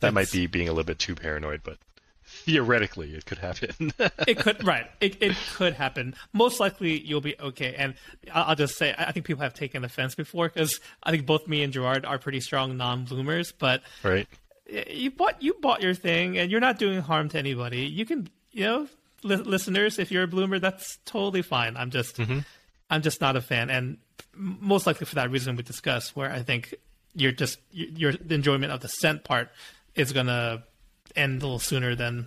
Speaker 4: that might be being a little bit too paranoid, but theoretically it could happen.
Speaker 1: it could right it, it could happen most likely you'll be okay and i'll, I'll just say i I think people have taken offense before because i think both me and gerard are pretty strong non-bloomers but
Speaker 4: right?
Speaker 1: you bought you bought your thing, and you're not doing harm to anybody. You can, you know, li- listeners, if you're a bloomer, that's totally fine. I'm just, mm-hmm. I'm just not a fan, and most likely for that reason we discussed, where I think you're just your the enjoyment of the scent part is gonna end a little sooner than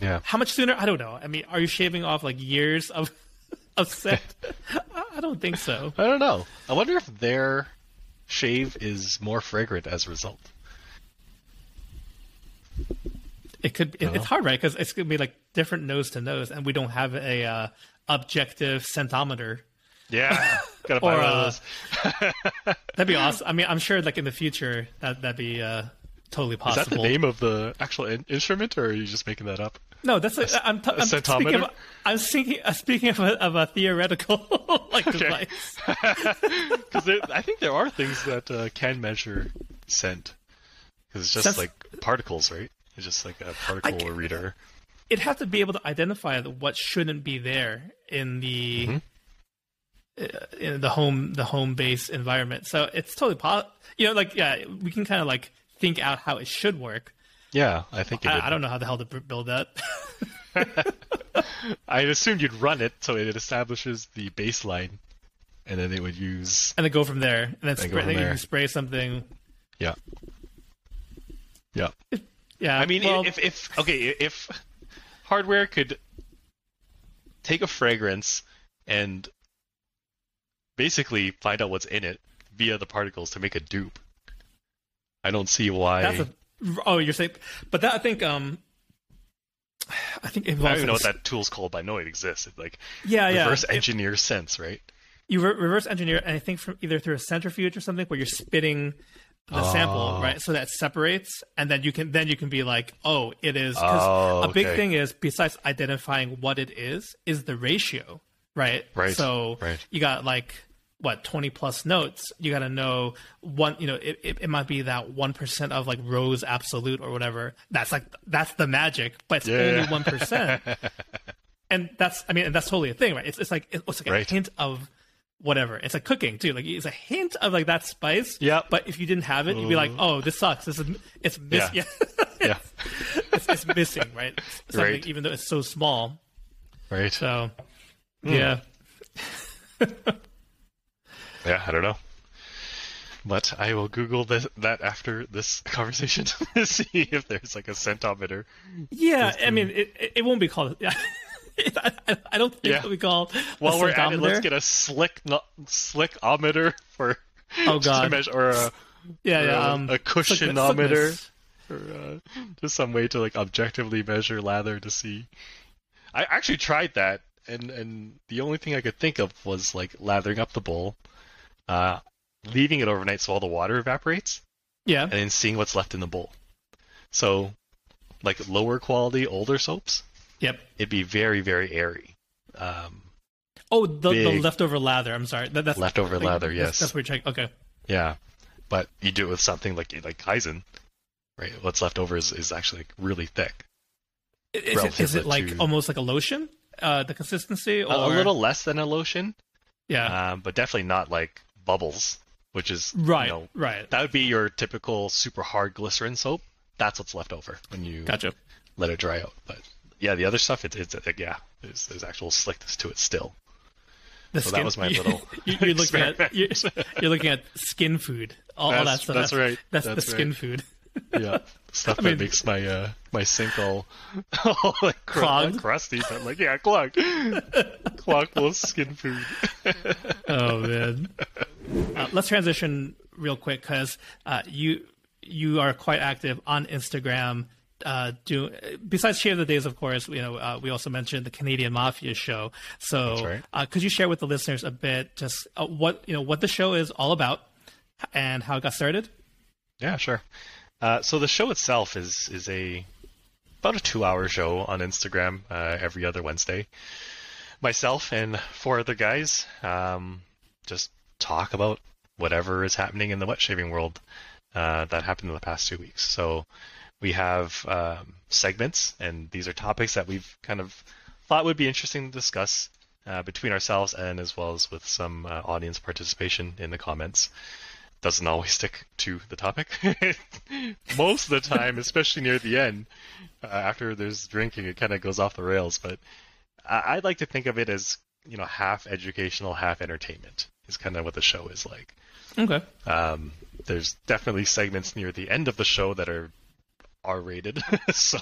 Speaker 4: Yeah.
Speaker 1: how much sooner? I don't know. I mean, are you shaving off like years of of scent? I don't think so.
Speaker 4: I don't know. I wonder if their shave is more fragrant as a result.
Speaker 1: It could. It, it's hard, right? Because it's gonna be like different nose to nose, and we don't have a uh, objective scentometer.
Speaker 4: Yeah. Gotta buy
Speaker 1: Or,
Speaker 4: one of
Speaker 1: uh,
Speaker 4: those.
Speaker 1: That'd be awesome. I mean, I'm sure like in the future that that'd be uh, totally possible Is
Speaker 4: that the name of the actual in- instrument, or are you just making that up?
Speaker 1: No, that's a, I'm, t- I'm speaking of. I'm speaking. Uh, speaking of a, of a theoretical like device.
Speaker 4: Because I think there are things that uh, can measure scent. Because it's just
Speaker 1: Sense-
Speaker 4: like particles, right? It's just like a particle reader.
Speaker 1: It'd have to be able to identify what shouldn't be there in the
Speaker 4: Mm-hmm.
Speaker 1: uh, in the home the home base environment. So it's totally possible. You know, like yeah, we can kind of like think out how it should work.
Speaker 4: Yeah, I think it.
Speaker 1: I, I don't know how the hell to build that.
Speaker 4: I assumed you'd run it so it establishes the baseline, and then it would use.
Speaker 1: and then go from there, and then spray, then you can spray something.
Speaker 4: Yeah. Yeah.
Speaker 1: Yeah,
Speaker 4: I mean,
Speaker 1: well,
Speaker 4: if if okay, if hardware could take a fragrance and basically find out what's in it via the particles to make a dupe, I don't see why.
Speaker 1: that's a. Oh, you're saying, but that I think um, I think it
Speaker 4: I don't even know what that tool's called, but I know it exists. It like
Speaker 1: yeah, yeah.
Speaker 4: reverse
Speaker 1: It-
Speaker 4: engineer sense, right?
Speaker 1: you re- reverse engineer, and I think from either through a centrifuge or something, where you're spitting the sample,
Speaker 4: Oh.
Speaker 1: right? So that separates, and then you can then you can be like, oh, it is. Because
Speaker 4: Oh,
Speaker 1: a big
Speaker 4: okay.
Speaker 1: thing is besides identifying what it is, is the ratio, right?
Speaker 4: Right,
Speaker 1: So
Speaker 4: right.
Speaker 1: you got like what 20 plus notes you got to know one you know it, it, it might be that 1% of like rose absolute or whatever that's like that's the magic but it's
Speaker 4: Yeah.
Speaker 1: only 1% and that's i mean and that's totally a thing right it's, it's like it's like a
Speaker 4: Right.
Speaker 1: hint of whatever it's like cooking too like it's a hint of like that spice
Speaker 4: Yeah.
Speaker 1: but if you didn't have it you'd be like oh this sucks this is it's miss-
Speaker 4: Yeah.
Speaker 1: yeah, it's, it's missing right something
Speaker 4: Right.
Speaker 1: even though it's so small
Speaker 4: Right.
Speaker 1: so
Speaker 4: Hmm.
Speaker 1: yeah
Speaker 4: Yeah, I don't know. But I will Google this, that after this conversation to see if there's like a scentometer.
Speaker 1: Yeah, I mean, it, it- it won't be called. I, I don't think
Speaker 4: Yeah.
Speaker 1: it'll be.
Speaker 4: While we're at it, let's get a slick slickometer for
Speaker 1: Oh, God.
Speaker 4: measure, or a,
Speaker 1: yeah,
Speaker 4: or
Speaker 1: yeah,
Speaker 4: a-
Speaker 1: um,
Speaker 4: a cushionometer. or uh, just some way to like objectively measure lather to see. I actually tried that, and and the only thing I could think of was like lathering up the bowl, uh, leaving it overnight so all the water evaporates,
Speaker 1: Yeah,
Speaker 4: and then seeing what's left in the bowl. So, like lower quality older soaps,
Speaker 1: yep.
Speaker 4: it'd be very very airy. Um,
Speaker 1: Oh, the, the leftover lather. I'm sorry. That, that's
Speaker 4: Leftover
Speaker 1: like,
Speaker 4: lather, yes.
Speaker 1: That's, what you're checking. Okay.
Speaker 4: yeah, but you do it with something like like Kaizen, right? What's left over is, is actually really thick.
Speaker 1: Is it, it like
Speaker 4: to-
Speaker 1: almost like a lotion? Uh, the consistency, or
Speaker 4: A, a little less than a lotion,
Speaker 1: Yeah.
Speaker 4: um, but definitely not like bubbles, which is
Speaker 1: right.
Speaker 4: You know,
Speaker 1: right.
Speaker 4: that would be your typical super hard glycerin soap. That's what's left over when you
Speaker 1: Gotcha.
Speaker 4: let it dry out. But yeah, the other stuff, it's, it's like, yeah, there's, there's actual slickness to it still.
Speaker 1: The
Speaker 4: So that was my little
Speaker 1: you, you're looking at you're, you're looking at skin food. All, all that stuff.
Speaker 4: that's right.
Speaker 1: That's,
Speaker 4: That's
Speaker 1: the skin food.
Speaker 4: Yeah, stuff
Speaker 1: mean-
Speaker 4: that makes my uh, my sink all, all like
Speaker 1: Clogged?
Speaker 4: crusty. But like, yeah, clogged, clogged full of skin food.
Speaker 1: oh man. Uh, let's transition real quick because uh, you you are quite active on Instagram. Uh, do besides share the days, of course. You know, uh, we also mentioned the Canadian Mafia show. So,
Speaker 4: right.
Speaker 1: uh, could you share with the listeners a bit just uh, what you know what the show is all about and how it got started?
Speaker 4: Yeah, sure. Uh, so the show itself is is a about a two hour show on Instagram uh, every other Wednesday. Myself and four other guys um, just talk about whatever is happening in the wet shaving world uh, that happened in the past two weeks. So we have um, segments, and these are topics that we've kind of thought would be interesting to discuss uh, between ourselves and as well as with some uh, audience participation in the comments. doesn't always stick to the topic. Most of the time, especially near the end, uh, after there's drinking, it kind of goes off the rails. But I- I'd like to think of it as you know half educational, half entertainment. Is kind of what the show is like.
Speaker 1: Okay.
Speaker 4: Um, there's definitely segments near the end of the show that are R-rated, so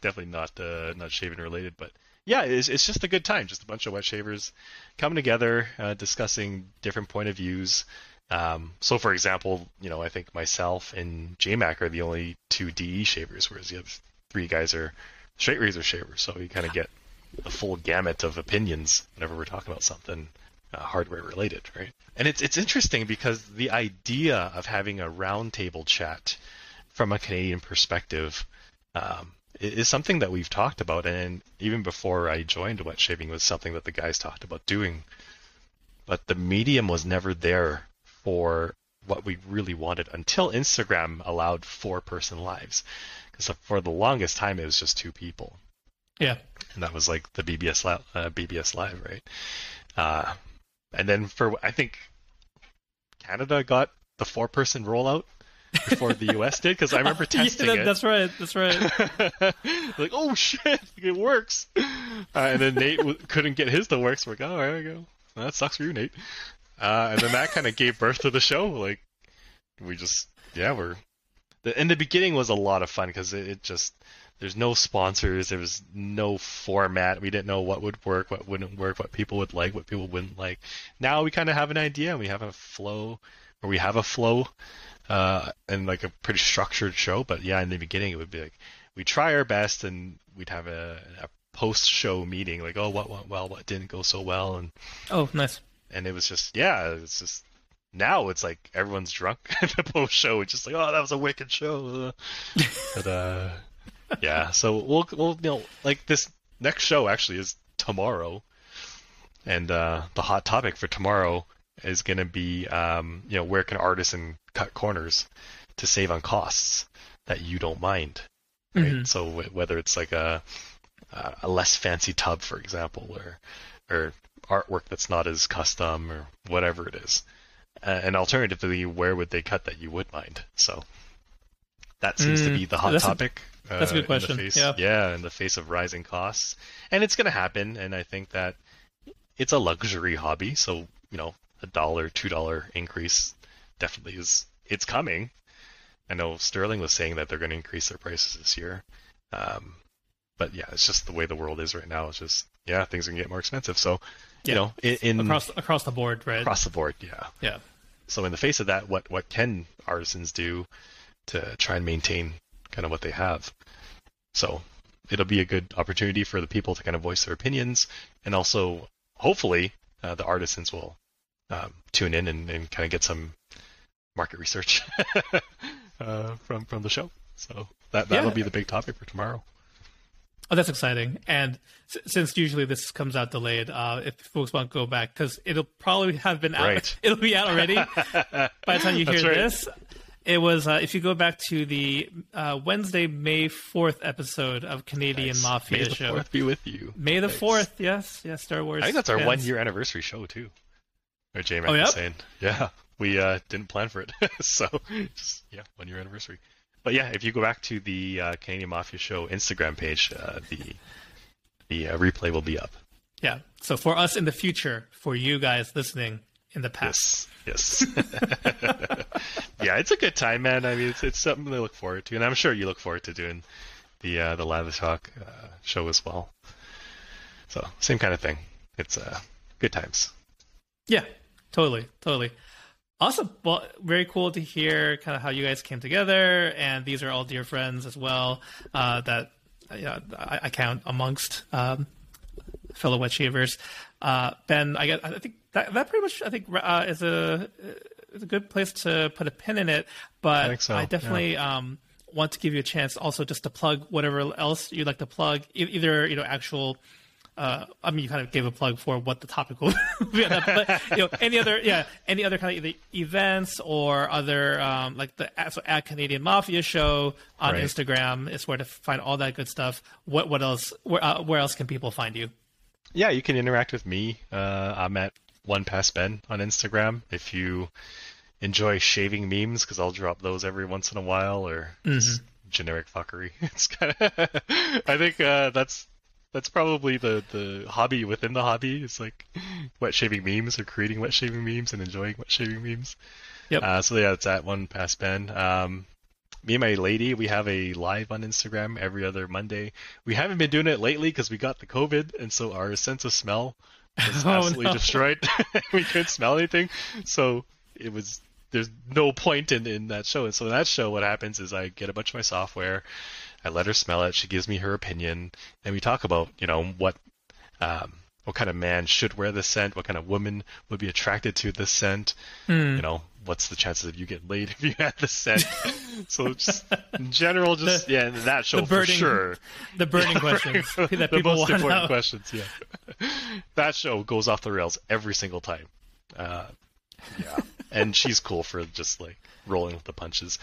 Speaker 4: definitely not uh, not shaving related. But yeah, it's, it's just a good time. Just a bunch of wet shavers coming together, uh, discussing different point of views. Um, so, for example, you know, I think myself and JMac are the only two DE shavers, whereas the other three guys are straight razor shavers. So you kind of get the full gamut of opinions whenever we're talking about something uh, hardware related, right? And it's it's interesting because the idea of having a roundtable chat from a Canadian perspective um, is something that we've talked about, and even before I joined wet shaving was something that the guys talked about doing. But the medium was never there for what we really wanted until Instagram allowed four-person lives. Because for the longest time, it was just two people
Speaker 1: Yeah.
Speaker 4: and that was like the BBS li- uh, BBS Live, right? Uh, and then for I think Canada got the four-person rollout before the US did because I remember
Speaker 1: Yeah,
Speaker 4: testing
Speaker 1: that-
Speaker 4: it.
Speaker 1: That's right. That's right.
Speaker 4: like, oh shit, it works. Uh, and then Nate w- couldn't get his to work, so we're like, oh, there we go. Well, that sucks for you, Nate. Uh, and then that kind of gave birth to the show. Like, we just, yeah, we're. The, in the beginning was a lot of fun because it, it just, there's no sponsors, there was no format. We didn't know what would work, what wouldn't work, what people would like, what people wouldn't like. Now we kind of have an idea, and we have a flow, or we have a flow, uh, and like a pretty structured show. But yeah, in the beginning, it would be like we try our best, and we'd have a, a post-show meeting, like, oh, what went well, what didn't go so well, and
Speaker 1: Oh, nice.
Speaker 4: and it was just yeah, it's just now it's like everyone's drunk at the post-show, it's just like, oh, that was a wicked show, but uh, yeah, so we'll we'll you know like this next show actually is tomorrow, and uh, the hot topic for tomorrow is going to be um, you know where can artisan cut corners to save on costs that you don't mind, right?
Speaker 1: Mhm.
Speaker 4: So w- whether it's like a a less fancy tub, for example, or or artwork that's not as custom or whatever it is, uh, and alternatively, where would they cut that you would mind? So that seems to
Speaker 1: Mm,
Speaker 4: be the hot
Speaker 1: that's
Speaker 4: topic.
Speaker 1: that's a good
Speaker 4: uh,
Speaker 1: question,
Speaker 4: face-
Speaker 1: yeah.
Speaker 4: yeah, in the face of rising costs, and it's going to happen. And I think that it's a luxury hobby, so you know, a dollar, two dollar increase definitely is it's coming. I know Sterling was saying that they're going to increase their prices this year, um, but yeah, it's just the way the world is right now. It's just yeah, things are going to get more expensive. So you know, in, in
Speaker 1: Across across the board, right?
Speaker 4: across the board, yeah.
Speaker 1: yeah.
Speaker 4: So in the face of that, what what can artisans do to try and maintain kind of what they have? So it'll be a good opportunity for the people to kind of voice their opinions, and also hopefully uh, the artisans will um, tune in and, and kind of get some market research uh, from from the show. So that that'll
Speaker 1: Yeah.
Speaker 4: be the big topic for tomorrow.
Speaker 1: Oh, that's exciting. And s- since usually this comes out delayed, uh, if folks want to go back, because it'll probably have been out,
Speaker 4: Right.
Speaker 1: it'll be out already by the time you hear
Speaker 4: right.
Speaker 1: this. It was uh, if you go back to the uh, Wednesday, May fourth episode of Canadian
Speaker 4: Nice.
Speaker 1: Mafia
Speaker 4: May the
Speaker 1: show.
Speaker 4: fourth be with you.
Speaker 1: May the fourth, yes, yes, Star Wars.
Speaker 4: I think that's our
Speaker 1: fans.
Speaker 4: one year anniversary show too. Or J Mac
Speaker 1: Oh,
Speaker 4: was
Speaker 1: yep?
Speaker 4: saying. Yeah. We uh, didn't plan for it. so just yeah, one year anniversary. But yeah, if you go back to the uh, Canadian Mafia Show Instagram page, uh, the the uh, replay will be up.
Speaker 1: Yeah. So for us in the future, for you guys listening in the past,
Speaker 4: Yes. Yes. yeah, it's a good time, man. I mean, it's it's something to look forward to, and I'm sure you look forward to doing the uh, the Live Talk uh, show as well. So same kind of thing. It's uh, good times.
Speaker 1: Yeah, totally, totally. Awesome. Well, very cool to hear kind of how you guys came together, and these are all dear friends as well uh, that uh, yeah, I, I count amongst um, fellow wet shavers. Uh, ben, I get. I think that that pretty much I think uh, is a is a good place to put a pin in it. But
Speaker 4: I so,
Speaker 1: definitely um, want to give you a chance also just to plug whatever else you'd like to plug, either you know actual uh, I mean, you kind of gave a plug for what the topic will be, on that, but you know, any other, yeah, any other kind of events or other, um, like the so at Canadian Mafia show on
Speaker 4: Right.
Speaker 1: Instagram is where to find all that good stuff. What what else? Where uh, where else can people find you?
Speaker 4: yeah, you can interact with me. Uh, I'm at one pass Ben on Instagram. If you enjoy shaving memes because I'll drop those every once in a while or just generic fuckery. It's kind of I think uh, that's that's probably the the hobby within the hobby. It's like wet shaving memes or creating wet shaving memes and enjoying wet shaving memes.
Speaker 1: Yep.
Speaker 4: Uh, so yeah, it's at one pass Ben. Um, me and my lady, we have a live on Instagram every other Monday. We haven't been doing it lately because we got the COVID, and so our sense of smell was
Speaker 1: Oh,
Speaker 4: absolutely
Speaker 1: no.
Speaker 4: destroyed. we couldn't smell anything, so it was there's no point in in that show. And so in that show, what happens is I get a bunch of my software, I let her smell it, she gives me her opinion, and we talk about you know what um, what kind of man should wear this scent, what kind of woman would be attracted to this scent,
Speaker 1: Hmm.
Speaker 4: you know, what's the chances of you getting laid if you had the scent. so just in general, just
Speaker 1: The-
Speaker 4: yeah, that show
Speaker 1: the
Speaker 4: for sure.
Speaker 1: The burning questions that
Speaker 4: the
Speaker 1: people
Speaker 4: most important questions, yeah. that show goes off the rails every single time. Uh, yeah, and she's cool for just like rolling with the punches.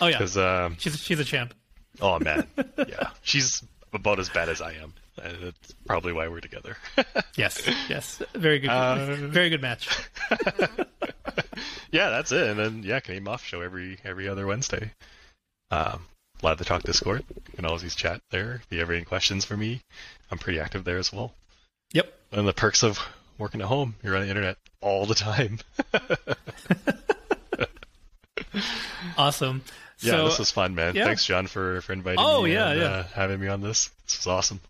Speaker 1: Oh yeah,
Speaker 4: Because um,
Speaker 1: she's she's a champ.
Speaker 4: Oh man, yeah, she's about as bad as I am. And that's probably why we're together.
Speaker 1: Yes, yes, very good,
Speaker 4: Uh,
Speaker 1: very good match.
Speaker 4: yeah, that's it. And then yeah, Canadian Mafia Show every every other Wednesday. Um, Live the Talk Discord. You can always chat there. If you have any questions for me, I'm pretty active there as well.
Speaker 1: Yep.
Speaker 4: And the perks of working at home, you're on the internet all the time.
Speaker 1: Awesome.
Speaker 4: Yeah,
Speaker 1: so,
Speaker 4: this was fun, man.
Speaker 1: yeah.
Speaker 4: Thanks, John, for for inviting
Speaker 1: Oh,
Speaker 4: me
Speaker 1: yeah,
Speaker 4: and
Speaker 1: yeah.
Speaker 4: Uh, having me on this. This was awesome.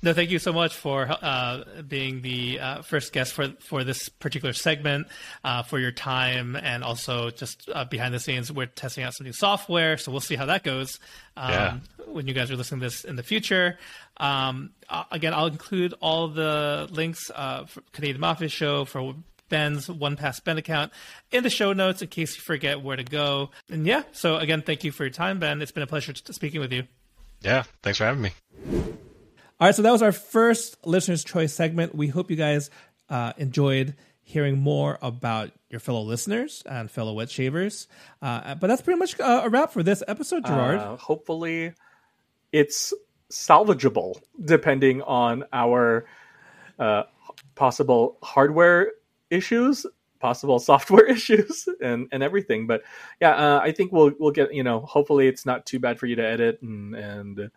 Speaker 1: No, thank you so much for uh, being the uh, first guest for for this particular segment, uh, for your time, and also just uh, behind the scenes. We're testing out some new software, so we'll see how that goes um,
Speaker 4: Yeah.
Speaker 1: when you guys are listening to this in the future. Um, uh, again, I'll include all the links uh, for Canadian Mafia Show for Ben's One Pass Ben account in the show notes in case you forget where to go. And yeah, so again, thank you for your time, Ben. It's been a pleasure t- speaking with you.
Speaker 4: Yeah, thanks for having me.
Speaker 1: All right, so that was our first listener's choice segment. We hope you guys uh, enjoyed hearing more about your fellow listeners and fellow wet shavers. Uh, but that's pretty much uh, a wrap for this episode, Gerard.
Speaker 2: Uh, hopefully, it's salvageable depending on our uh, possible hardware issues, possible software issues, and and everything. But yeah, uh, I think we'll we'll get you know. Hopefully, it's not too bad for you to edit and and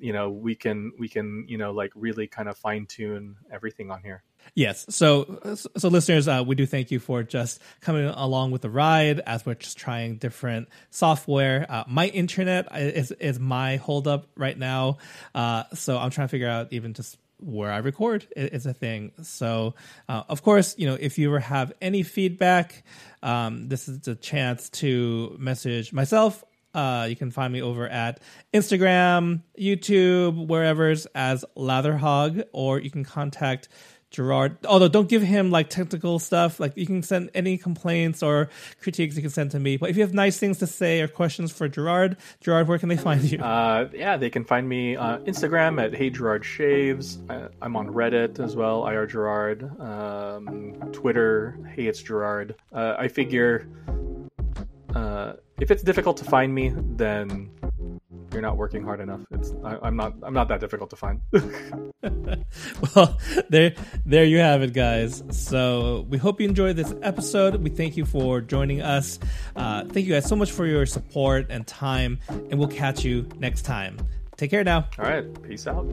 Speaker 2: you know we can we can you know like really kind of fine tune everything on here.
Speaker 1: Yes. So, so listeners, uh, we do thank you for just coming along with the ride as we're just trying different software. Uh, my internet is is my holdup right now, uh, so I'm trying to figure out even just where I record is a thing. So, uh, of course, you know, if you ever have any feedback, um, this is a chance to message myself uh, you can find me over at Instagram, YouTube, wherever's as Latherhog, or you can contact Gerard. Although don't give him like technical stuff. Like you can send any complaints or critiques you can send to me. But if you have nice things to say or questions for Gerard, Gerard, where can they find you?
Speaker 2: Uh, yeah, they can find me on Instagram at Hey Gerard Shaves. I, I'm on Reddit as well, IR Gerard. Um, Twitter, Hey It's Gerard. Uh, I figure uh, if it's difficult to find me, then you're not working hard enough. It's I, I'm not I'm not that difficult to find.
Speaker 1: well, there, there you have it, guys. So we hope you enjoyed this episode. We thank you for joining us. Uh, thank you guys so much for your support and time, and we'll catch you next time. Take care now.
Speaker 2: All right, peace out.